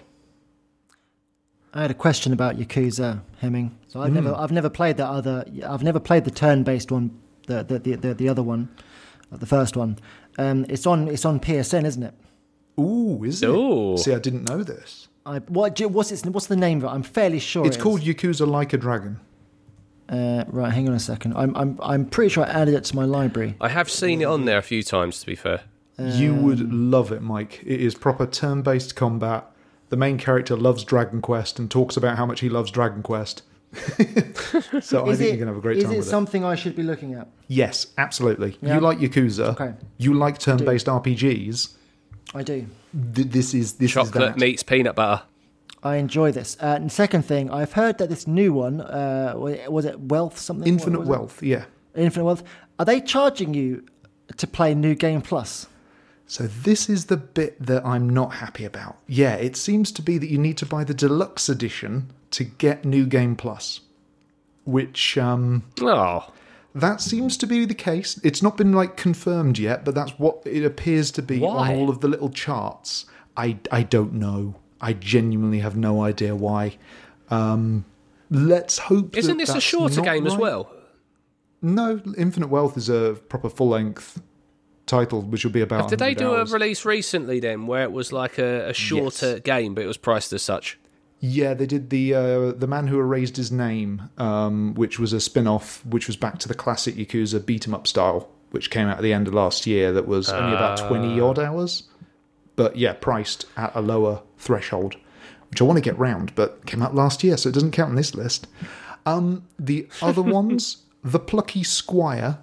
I had a question about Yakuza Hemming. So I've Hmm. never, I've never played that other. I've never played the turn-based one, the the the, the, the other one, uh, the first one. Um, it's on it's on PSN, isn't it? Ooh, is it? Ooh. See, I didn't know this. I what what's its what's the name of it? I'm fairly sure It's it called. Yakuza Like a Dragon. Uh, right, hang on a second. I'm I'm I'm pretty sure I added it to my library. I have seen it on there a few times, to be fair. You would love it, Mike. It is proper turn based combat. The main character loves Dragon Quest and talks about how much he loves Dragon Quest. so I think it you're going to have a great is time it with it. something I should be looking at? Yes, absolutely. Yeah. You like Yakuza. Okay. You like turn based RPGs. I do. Th- this is this is Chocolate that. meets peanut butter. I enjoy this. Uh, and second thing, I've heard that this new one, uh, was it Wealth something? Infinite was it? Wealth, yeah. Infinite Wealth. Are they charging you to play New Game Plus? So this is the bit that I'm not happy about. Yeah, it seems to be that you need to buy the deluxe edition to get New Game Plus, which um, Oh, that seems to be the case. It's not been like confirmed yet, but that's what it appears to be Why? on all of the little charts. I I don't know. I genuinely have no idea why. Um, let's hope. isn't that this a shorter game as well? No, Infinite Wealth is a proper full length title, which will be about. Did they 100 do a release recently then, where it was like a, a shorter Yes. game, but it was priced as such? Yeah, they did the uh, the man who erased his name, um, which was a spin off, which was back to the classic Yakuza beat 'em up style, which came out at the end of last year. That was only about twenty odd hours, but yeah, priced at a lower threshold, which I want to get round, but came out last year, so it doesn't count on this list. Um, the other ones, the Plucky Squire.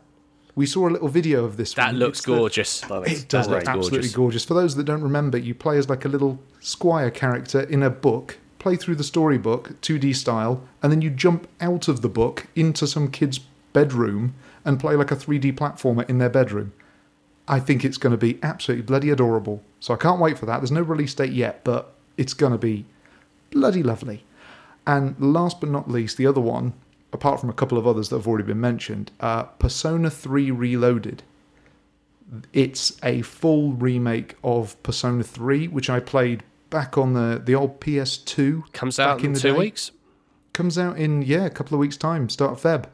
We saw a little video of this. That one. looks It's the- gorgeous. it does That look absolutely gorgeous. gorgeous. For those that don't remember, you play as like a little squire character in a book, play through the storybook, 2D style, and then you jump out of the book into some kid's bedroom and play like a 3D platformer in their bedroom. I think it's going to be absolutely bloody adorable. So I can't wait for that. There's no release date yet, but it's going to be bloody lovely. And last but not least, the other one, apart from a couple of others that have already been mentioned, uh, Persona 3 Reloaded. It's a full remake of Persona 3, which I played back on the, the old PS2. Comes out back in the two day. weeks. Comes out in, yeah, a couple of weeks' time, start of Feb.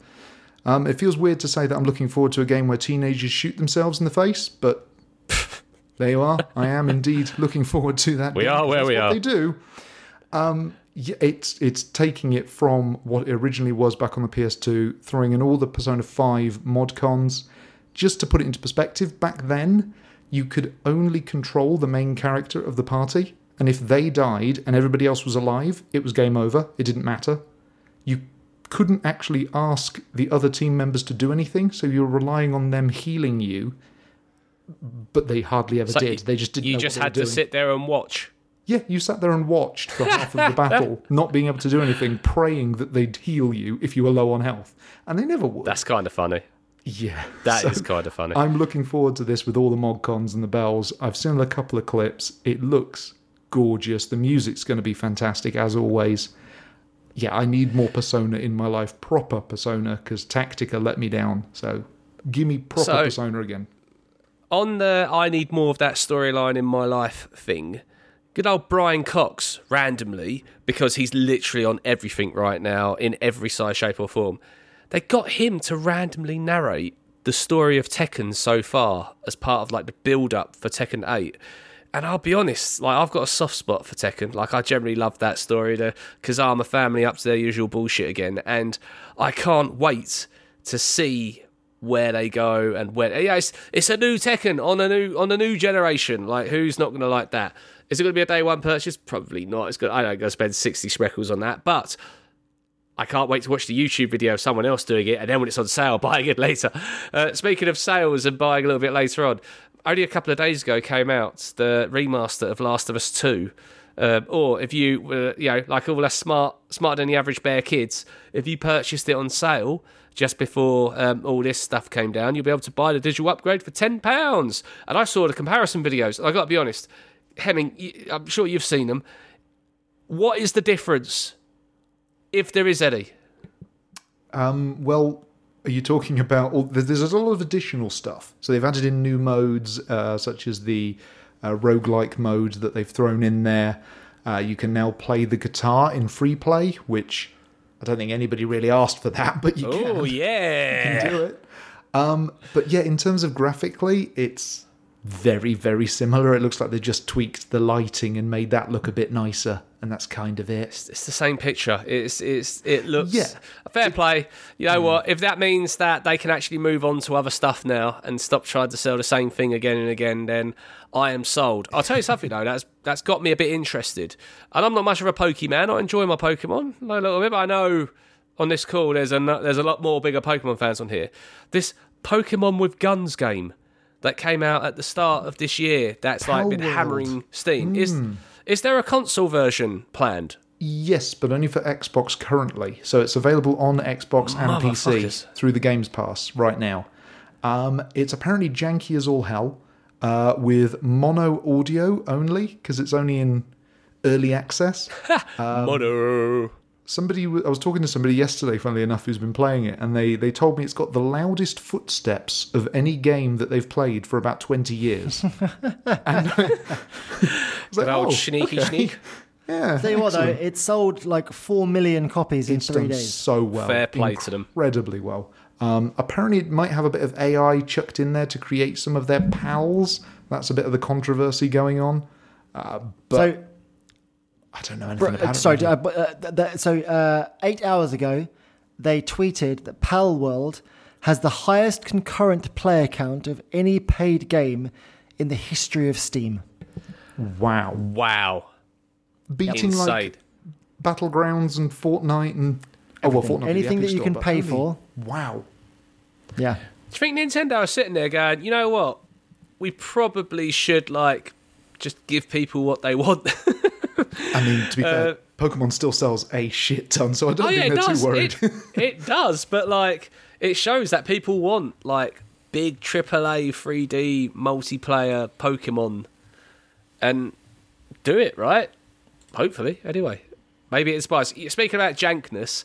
Um, it feels weird to say that I'm looking forward to a game where teenagers shoot themselves in the face, but there you are. I am indeed looking forward to that. We game, are where we are. They do. Um, it's it's taking it from what it originally was back on the PS2, throwing in all the Persona 5 mod cons. Just to put it into perspective, back then you could only control the main character of the party, and if they died and everybody else was alive, it was game over. It didn't matter. You couldn't actually ask the other team members to do anything, so you were relying on them healing you. But they hardly ever So did. They just didn't. You just had to doing. sit there and watch. Yeah, you sat there and watched for half of the battle, not being able to do anything, praying that they'd heal you if you were low on health, and they never would. That's kind of funny. yeah, That is So kind of funny. I'm looking forward to this with all the mod cons and the bells. I've seen a couple of clips. It looks gorgeous. The music's going to be fantastic as always. Yeah, I need more Persona in my life, proper Persona, because Tactica let me down. So give me proper So- Persona again. on the I need more of that storyline in my life thing, good old Brian Cox randomly, because he's literally on everything right now in every size, shape, or form. They got him to randomly narrate the story of Tekken so far as part of like the build up for Tekken 8. And I'll be honest, like I've got a soft spot for Tekken. Like I generally love that story, the Kazama family up to their usual bullshit again, and I can't wait to see where they go and where. Yeah, it's, it's a new Tekken on a new on a new generation. Like who's not going to like that? Is it going to be a day one purchase? Probably not. It's good. I don't go spend sixty shekels on that, but I can't wait to watch the YouTube video of someone else doing it, and then when it's on sale, buying it later. Uh, speaking of sales and buying a little bit later on, only a couple of days ago came out the remaster of Last of Us Two. Uh, or if you, were, you know, like all us smart, smarter than the average bear kids, if you purchased it on sale just before um, all this stuff came down, you'll be able to buy the digital upgrade for ten pounds. And I saw the comparison videos. I got to be honest, Hemming, I'm sure you've seen them. What is the difference, if there is any? Um, well, are you talking about? All, there's there's a lot of additional stuff. So they've added in new modes, uh, such as the uh, roguelike mode that they've thrown in there. Uh, you can now play the guitar in free play, which I don't think anybody really asked for that, but you Oh can yeah, do it. Um, but yeah, in terms of graphically, it's very, very similar. It looks like they just tweaked the lighting and made that look a bit nicer, and that's kind of it. it's the same picture. It's it's it looks Yeah. fair play. You know what? If that means that they can actually move on to other stuff now and stop trying to sell the same thing again and again, then I am sold. I'll tell you something though. That's that's got me a bit interested. And I'm not much of a Pokemon. I enjoy my Pokemon a little bit, but I know on this call there's a there's a lot more bigger Pokemon fans on here. This Pokemon with Guns game that came out at the start of this year. That's like been hammering Steam. Is Hmm. Is there a console version planned? Yes, but only for Xbox currently. So it's available on Xbox and PC through the Games Pass right now. Um, it's apparently janky as all hell. uh, with mono audio only because it's only in early access. Mono. Somebody I was talking to somebody yesterday, funnily enough, who's been playing it, and they they told me it's got the loudest footsteps of any game that they've played for about twenty years. and I was like, old "Oh, sneaky okay." sneak. Yeah, Tell you what though, it sold like four million copies in it's three done days. so well. Fair play to them. Incredibly well. Um, apparently, it might have a bit of AI chucked in there to create some of their pals. That's a bit of the controversy going on. Uh, but so I don't know anything Bro, about uh, it. sorry, really. uh, but, uh, th- th- so uh, eight hours ago, they tweeted that Palworld has the highest concurrent player count of any paid game in the history of Steam. wow, Wow. beating like Insane. Battlegrounds and Fortnite and oh well, Fortnite. Anything that you can Store, but pay only- for. Wow. Yeah, Do you think Nintendo are sitting there going, you know what? We probably should like just give people what they want. I mean, to be Uh, fair, Pokemon still sells a shit ton, so I don't oh think it they're does. too worried. It, it does, but like it shows that people want like big AAA 3D multiplayer Pokemon, and do it right. Hopefully, anyway. Maybe it inspires. Speaking about jankness,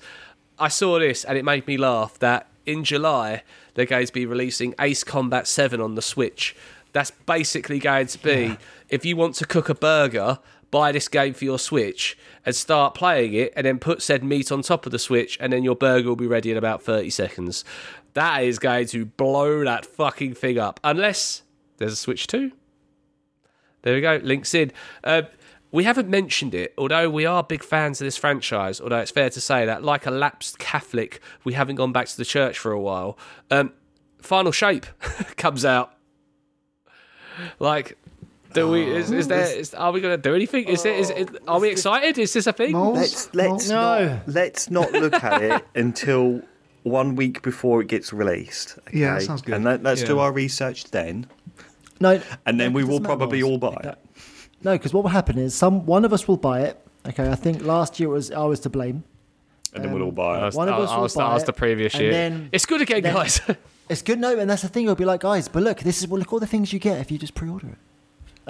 I saw this and it made me laugh. That in July they're going to be releasing Ace Combat Seven on the Switch. That's basically going to be if you want to cook a burger, buy this game for your Switch and start playing it, and then put said meat on top of the Switch, and then your burger will be ready in about thirty seconds. That is going to blow that fucking thing up. Unless there's a Switch Two. There we go. Links in. Uh, we haven't mentioned it, although we are big fans of this franchise. Although it's fair to say that, like a lapsed Catholic, we haven't gone back to the church for a while. Um, Final Shape comes out. Like, do we? Is, is oh. there? Is, are we going to do anything? Is it? Is it? Oh. Are we excited? Is this a thing? Moles? Let's let's No. not let's not look at it until one week before it gets released. Yeah, that sounds good. And let, let's do our research then, no, and then no, we will probably Miles. all buy it. No, because what will happen is some one of us will buy it. Okay, I think last year it was I was to blame. And then we'll all um, buy it. One of I'll- us I'll buy I'll it, the previous and year. then- it's good again, then- guys. It's good, no, and that's the thing. It'll be like, guys, but look, this is well, look all the things you get if you just pre-order it.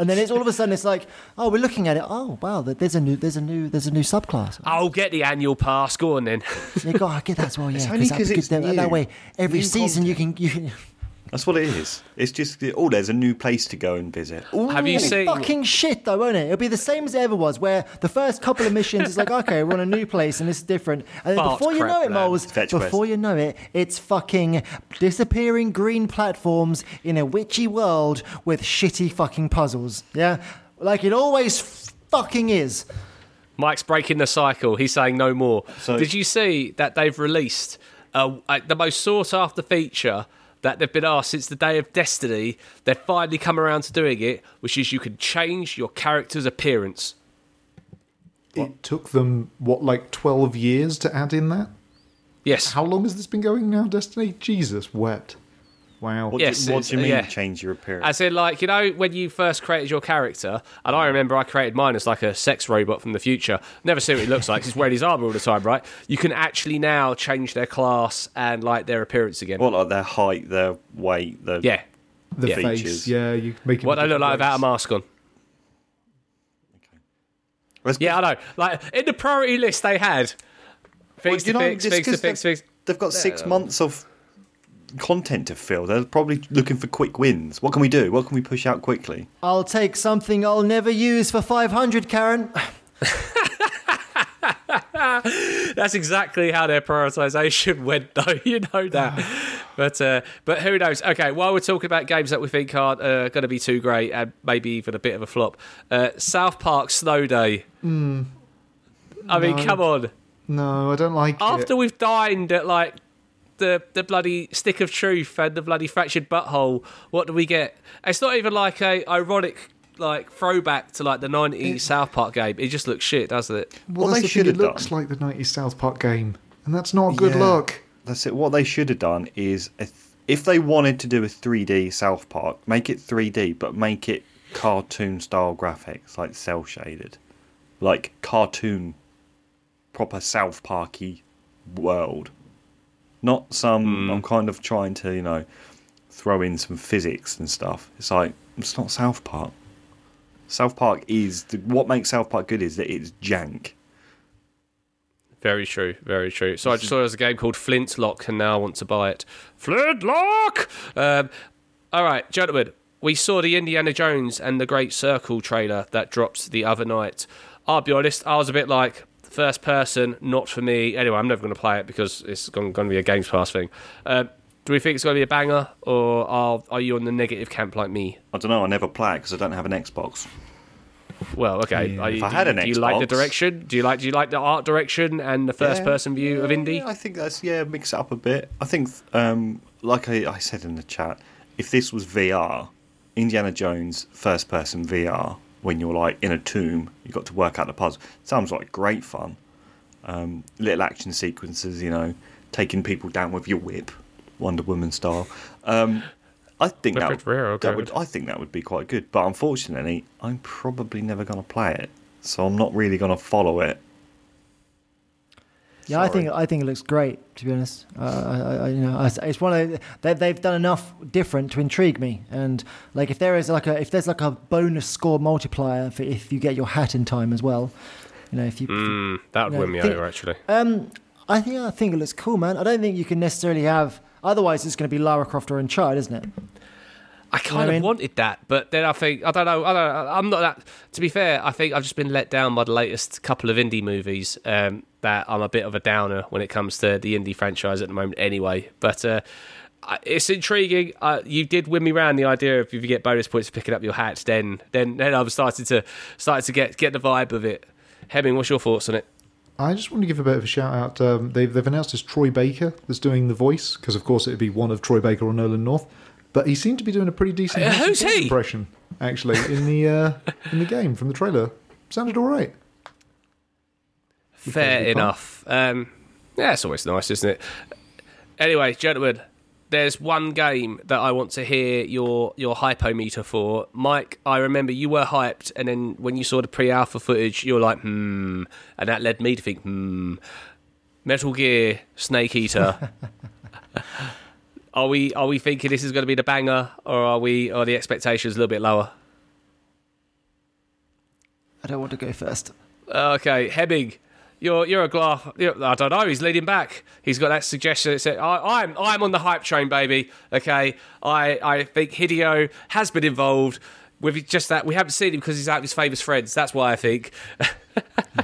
And then it's all of a sudden it's like, oh, we're looking at it. Oh, wow, there's a new, there's a new, there's a new subclass. I'll get the annual pass. Go on then. You go, I get that as well, yeah. only that- 'cause it's that, new. that way, every New season you can, you can. That's what it is. It's just oh, there's a new place to go and visit. Have you seen? fucking shit though, won't it? It'll be the same as it ever was, where the first couple of missions is like, okay, we're on a new place and it's different, and then Fart before you know it. Moles, before quest. you know it, it's fucking disappearing green platforms in a witchy world with shitty fucking puzzles. Yeah, like it always fucking is. Mike's breaking the cycle. He's saying no more. So- Did you see that they've released uh, uh, the most sought after feature that they've been asked since the day of Destiny? They've finally come around to doing it, which is you can change your character's appearance. It took them what, like twelve years to add in that. Yes. How long has this been going now, Destiny? Jesus wept. Wow. What, Yes, do, what do you mean yeah. change your appearance? As in, like, you know, when you first created your character, and I remember I created mine as like a sex robot from the future. Never see what he looks like. 'cause He's wearing his armor all the time, right? You can actually now change their class and like their appearance again. what like their height, their weight, their yeah. the yeah. face, Features. yeah, you make him What they look like without a mask. mask on. Well, it's Yeah, I know. Like in the priority list they had, things you to know, fix, just things to 'cause fix, fix. They've got six months of content to fill. They're probably looking for quick wins. What can we do? What can we push out quickly? I'll take something I'll never use for five hundred, Karen. That's exactly how their prioritization went, though. You know that. but uh, but who knows? Okay, while we're talking about games that we think aren't uh, going to be too great and maybe even a bit of a flop, uh, South Park Snow Day. I mean, come on. No, I don't like After it. we've dined at like the the bloody stick of truth and the bloody fractured butthole, what do we get? It's not even like a ironic like throwback to like the '90s South Park game. It just looks shit, doesn't it? Well, What they the should thing, it have looks done- like the 90s South Park game, and that's not good Yeah. luck. That's it. What they should have done is, th- if they wanted to do a 3D South Park, make it 3D, but make it cartoon style graphics, like cell shaded, like cartoon, proper South Parky world. Not some. I'm kind of trying to, you know, throw in some physics and stuff. It's like it's not South Park. South Park is the, what makes South Park good is that it's jank. Very true, very true. So I just saw there was a game called Flintlock, and now I want to buy it. Flintlock. Um, all right, gentlemen, we saw the Indiana Jones and the Great Circle trailer that dropped the other night. I'll be honest, I was a bit like first person, not for me. Anyway, I'm never going to play it because it's going, to be a Games Pass thing. Um, do we think it's going to be a banger, or are, are you on the negative camp like me? I don't know. I never play it because I don't have an Xbox. Well, okay. Are you, If I had you- an do you like the direction? Do you like do you like the art direction and the first person view of indie? I think that's yeah, mix it up a bit. I think, um, like I, I said in the chat, if this was VR, Indiana Jones first person VR, when you're like in a tomb, you've got to work out the puzzle. Sounds like great fun. Um, little action sequences, you know, taking people down with your whip, Wonder Woman style. Um, I think that, rare, that would. I think that would be quite good. But unfortunately, I'm probably never going to play it, so I'm not really going to follow it. Yeah, I think I think it looks great. To be honest, uh, I, I, you know, I, it's one of they, they've done enough different to intrigue me. And like, if there is like a if there's like a bonus score multiplier for if you get your hat in time as well, you know, if you, Mm, that would No, win me think- over actually. um, I think I think it looks cool, man. I don't think you can necessarily have. Otherwise, it's going to be Lara Croft or Uncharted, isn't it? I kind I of mean? wanted that, but then I think I don't know. I don't. know, I'm not that. To be fair, I think I've just been let down by the latest couple of indie movies. Um, that I'm a bit of a downer when it comes to the indie franchise at the moment. Anyway, but uh, it's intriguing. Uh, you did win me round the idea of if you get bonus points for picking up your hats, then then then I've started to starting to get get the vibe of it. Hemming, what's your thoughts on it? I just want to give a bit of a shout out. Um, they've, they've announced it's Troy Baker that's doing the voice, because of course it'd be one of Troy Baker or Nolan North. But he seemed to be doing a pretty decent Uh, impression, actually, in the uh, in the game from the trailer. Sounded all right. Fair enough. Um, yeah, it's always nice, isn't it? Anyway, gentlemen, there's one game that I want to hear your your hypometer for. Mike, I remember you were hyped, and then when you saw the pre-alpha footage, you were like, hmm, and that led me to think, hmm, Metal Gear Snake Eater. are we are we thinking this is going to be the banger, or are we are the expectations a little bit lower? I don't want to go first. Okay, Hemming, you're you're a glass. You're, I don't know. He's leading back. He's got that suggestion. That said, I, I'm I'm on the hype train, baby. Okay, I I think Hideo has been involved with just that. We haven't seen him because he's out with his famous friends. That's why I think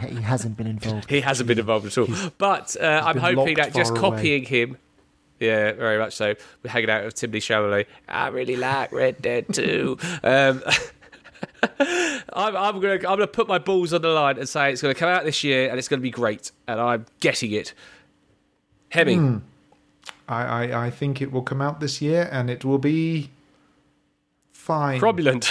He, he hasn't been involved. he hasn't been involved at all. But uh, I'm hoping that just away. copying him. Yeah, very much so. We're hanging out with Timothée Chalamet. I really like Red Dead 2. um, I'm, I'm gonna I'm gonna put my balls on the line and say it's gonna come out this year and it's gonna be great and I'm getting it. Hemming, hmm. I, I, I think it will come out this year, and it will be fine. Cromulent.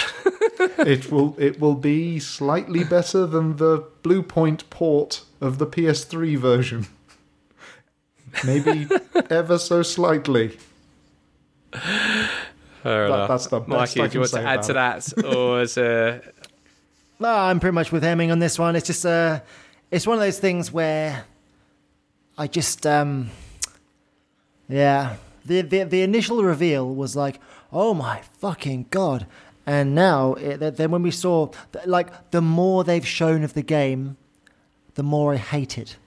it will it will be slightly better than the Bluepoint port of the PS3 version. Maybe ever so slightly. Fair enough. that's the Mikey, do you want to add to that, or is uh, No, I'm pretty much with Hemming on this one. It's just uh, it's one of those things where I just um, yeah. The, the the initial reveal was like, oh my fucking god, and now it, then when we saw like the more they've shown of the game, the more I hate it.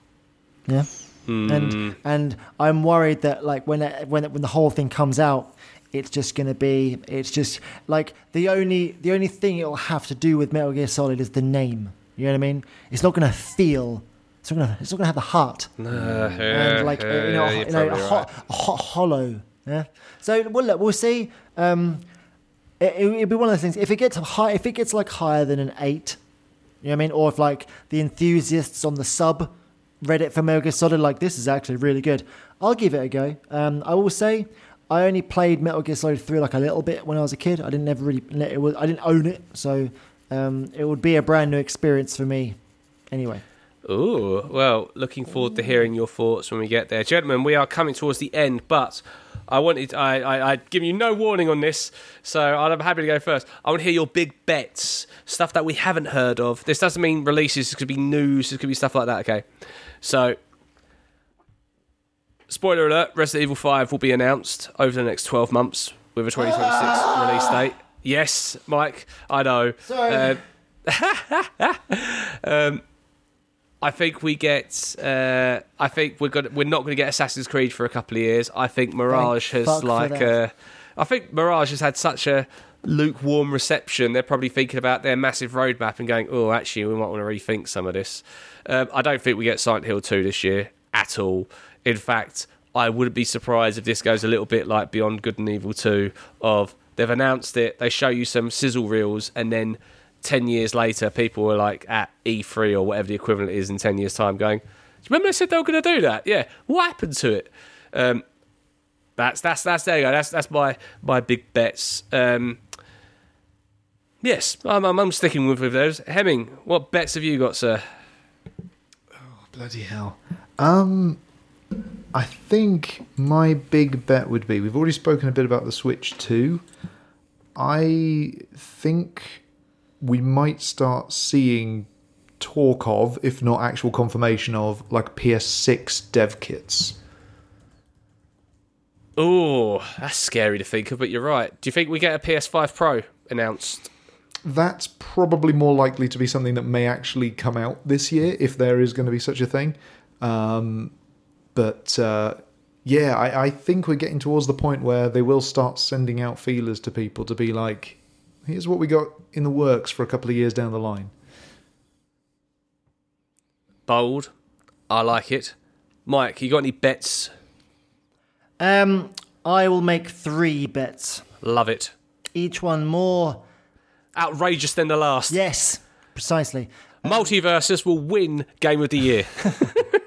Yeah. And and I'm worried that like when it, when it, when the whole thing comes out, it's just going to be it's just like the only the only thing it'll have to do with Metal Gear Solid is the name. You know what I mean? It's not going to feel. It's not going to. It's not going to have the heart and like uh, you know, you know, a, ho- ho- hollow. Yeah. So well, look, we'll see. Um, it, it, it'll be one of those things. If it gets high, if it gets like higher than an eight, you know what I mean, or if like the enthusiasts on the sub Reddit for Metal Gear Solid like this is actually really good, I'll give it a go. Um, I will say. I only played Metal Gear Solid 3 like a little bit when I was a kid. I didn't ever really it was I didn't own it, so um, it would be a brand new experience for me. Anyway, Ooh, well, looking forward to hearing your thoughts when we get there, gentlemen. We are coming towards the end, but I wanted I I I'd given you no warning on this, so I'm happy to go first. I want to hear your big bets, stuff that we haven't heard of. This doesn't mean releases. It could be news. It could be stuff like that. Okay, so. Spoiler alert: Resident Evil Five will be announced over the next twelve months with a 2026 release date. Yes, Mike, I know. Sorry. Uh, um, I think we get. Uh, I think we're going. We're not going to get Assassin's Creed for a couple of years. I think Mirage Thank has like. Uh, I think Mirage has had such a lukewarm reception. They're probably thinking about their massive roadmap and going, "Oh, actually, we might want to rethink some of this." Um, I don't think we get Silent Hill two this year at all. In fact, I wouldn't be surprised if this goes a little bit like Beyond Good and Evil two. Of they've announced it, they show you some sizzle reels, and then ten years later, people were like at E3 or whatever the equivalent is in ten years' time, going, "Do you remember they said they were going to do that? Yeah, what happened to it?" Um, that's that's that's there you go. That's that's my my big bets. Um, yes, I'm, I'm I'm sticking with with those. Hemming, what bets have you got, sir? Oh bloody hell. Um, I think my big bet would be we've already spoken a bit about the Switch 2. I think we might start seeing talk of, if not actual confirmation of, like PS6 dev kits. Oh, that's scary to think of, but you're right. Do you think we get a PS5 Pro announced? That's probably more likely to be something that may actually come out this year, if there is going to be such a thing. Um, but uh, yeah, I, I think we're getting towards the point where they will start sending out feelers to people to be like, here's what we got in the works for a couple of years down the line. Bold. I like it. Mike, you got any bets? Um, I will make three bets. Love it. Each one more. Outrageous than the last. Yes, precisely. Multiversus will win Game of the Year.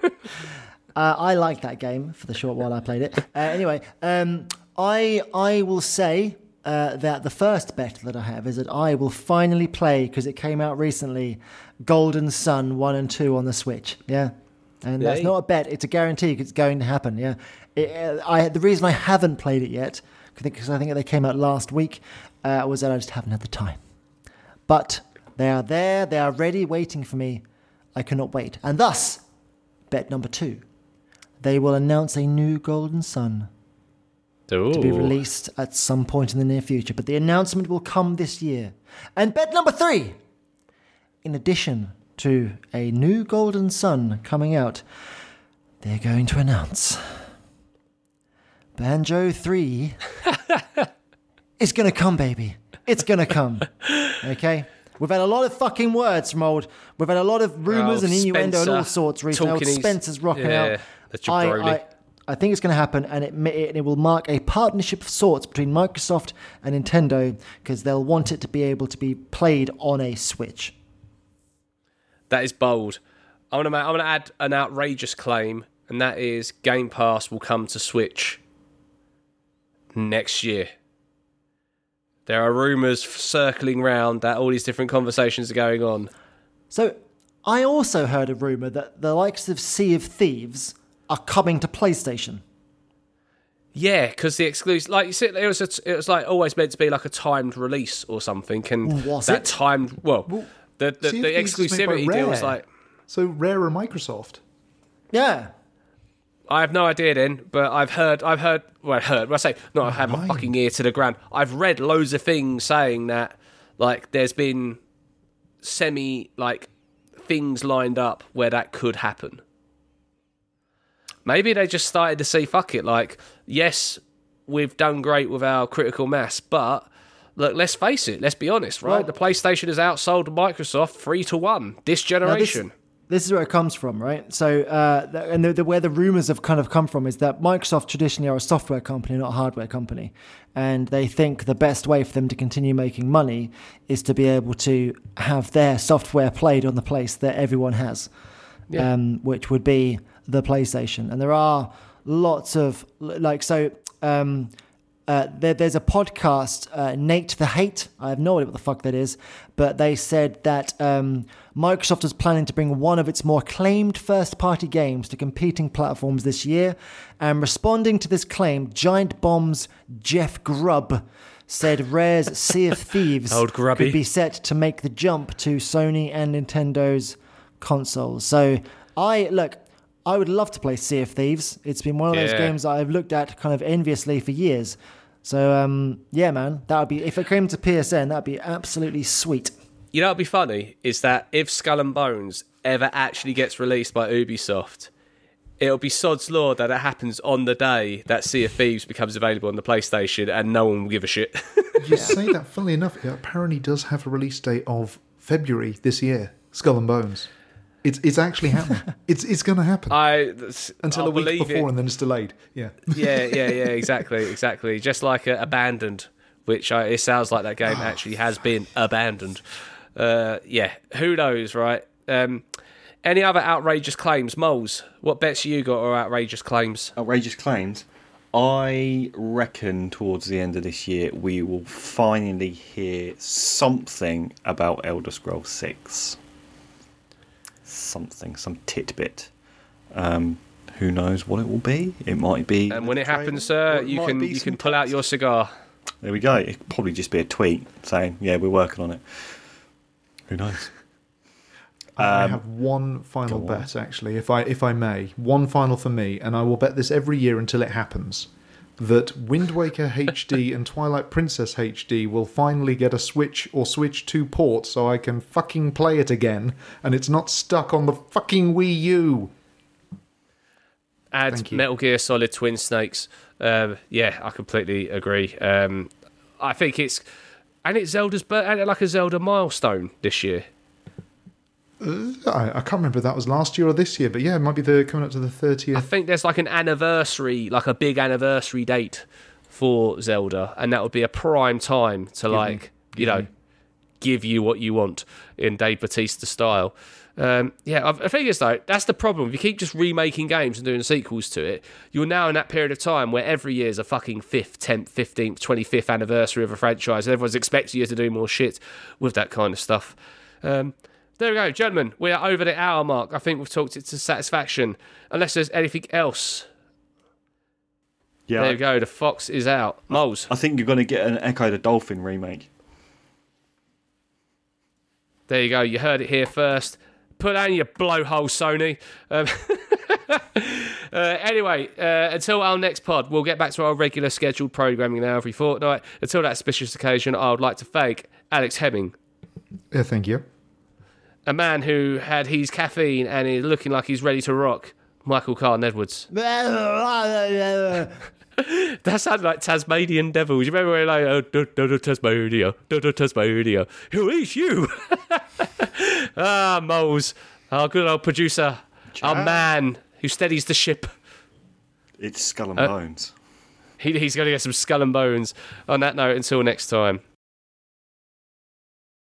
Uh, I like that game for the short while I played it. Uh, anyway, um, I I will say uh, that the first bet that I have is that I will finally play because it came out recently. Golden Sun one and two on the Switch. Yeah, and that's not a bet; it's a guarantee. It's going to happen. Yeah, it, uh, I the reason I haven't played it yet because I think they came out last week uh, was that I just haven't had the time. But they are there. They are ready, waiting for me. I cannot wait. And thus, bet number two they will announce a new Golden Sun to be released at some point in the near future, but the announcement will come this year. And bet number three, in addition to a new Golden Sun coming out, they're going to announce Banjo 3 is going to come, baby. It's going to come. Okay? We've had a lot of fucking words from old. We've had a lot of rumours Oh, and innuendo and all sorts recently. Old Spencer's rocking yeah, out. I. I, I think it's going to happen, and it, may- it, will mark a partnership of sorts between Microsoft and Nintendo because they'll want it to be able to be played on a Switch. That is bold. I'm gonna, I'm gonna add an outrageous claim, and that is Game Pass will come to Switch next year. There are rumours circling round that all these different conversations are going on. So, I also heard a rumor that the likes of Sea of Thieves are coming to PlayStation. Yeah, because the exclusive, like you said, it was a, it was like always meant to be like a timed release or something, and Was that it? timed well, the the, the Thieves is made by exclusivity deal was like So Rare and Microsoft. Yeah. I have no idea then, but I've heard, I've heard, well, I heard, well, I say, no, I've oh, had my fucking ear to the ground. I've read loads of things saying that, like, there's been semi, like, things lined up where that could happen. Maybe they just started to see, fuck it, like, yes, we've done great with our critical mass, but. Look, let's face it. Let's be honest, right? Well- the PlayStation has outsold Microsoft three to one this generation. this is where it comes from, right? So, uh, and the, the, where the rumors have kind of come from is that Microsoft traditionally are a software company, not a hardware company, and they think the best way for them to continue making money is to be able to have their software played on the place that everyone has, um, which would be the PlayStation. And there are lots of like so. Um, uh, there, there's a podcast, uh, Nate the Hate. I have no idea what the fuck that is, but they said that um, Microsoft is planning to bring one of its more claimed first party games to competing platforms this year. And responding to this claim, Giant Bomb's Jeff Grubb said Rare's Sea of Thieves could be set to make the jump to Sony and Nintendo's consoles. So I look. I would love to play Sea of Thieves. It's been one of those games that I've looked at kind of enviously for years. So um, yeah, man, that would be if it came to PSN, that'd be absolutely sweet. You know what'd be funny is that if Skull and Bones ever actually gets released by Ubisoft, it'll be sod's law that it happens on the day that Sea of Thieves becomes available on the PlayStation, and no one will give a shit. You say that, funnily enough, it apparently does have a release date of February this year. Skull and Bones. It's it's actually happening. it's it's going to happen I until I'll a week before, it. and then it's delayed. Yeah. yeah, yeah, yeah, exactly, exactly. Just like uh, Abandoned, which I, it sounds like that game actually has been abandoned. Uh, yeah, who knows, right? Um, any other outrageous claims, moles? What bets you got are outrageous claims? outrageous claims. I reckon towards the end of this year we will finally hear something about Elder Scrolls Six. Something, some titbit. Um, who knows what it will be? It might be. And when it trailer, happens, sir, it you can you can pull out your cigar. There we go. It'd probably just be a tweet saying, "Yeah, we're working on it." Who knows? I Um, have one final on. bet, actually, if I if I may, one final for me, and I will bet this every year until it happens. That Wind Waker HD and Twilight Princess HD will finally get a Switch or Switch 2 port so I can fucking play it again and it's not stuck on the fucking Wii U. Add Metal Gear Solid Twin Snakes. Um, yeah, I completely agree. Um, I think it's and it's Zelda's but and like a Zelda milestone this year. I, I can't remember if that was last year or this year, but yeah, it might be the coming up to the 30th. I think there's like an anniversary, like a big anniversary date for Zelda, and that would be a prime time to like, you know, give you what you want in Dave Batista style. Um, yeah, I I think it's though that's the problem. If you keep just remaking games and doing sequels to it, you're now in that period of time where every year is a fucking fifth, tenth, fifteenth, twenty fifth anniversary of a franchise, and everyone's expecting you to do more shit with that kind of stuff. Um, there we go, gentlemen. We are over the hour mark. I think we've talked it to satisfaction. Unless there's anything else Yeah, there you go. The fox is out. Moles. I think you're going to get an Ecco the Dolphin remake. There you go. You heard it here first. Put down your blowhole, Sony. Um, uh, anyway, uh, until our next pod, we'll get back to our regular scheduled programming now every fortnight. Until that auspicious occasion, I would like to thank Alex Hemming, Yeah, thank you. A man who had his caffeine and is looking like he's ready to rock. Michael Carton Edwards. That sounded like Tasmanian devils. You remember when like, oh, do, do, do, Tasmania, do, do, Tasmania. Who is you? ah, Moles, our good old producer, our man who steadies the ship. It's Skull and Uh, Bones. He, he's going to get some skull and bones. On that note, until next time.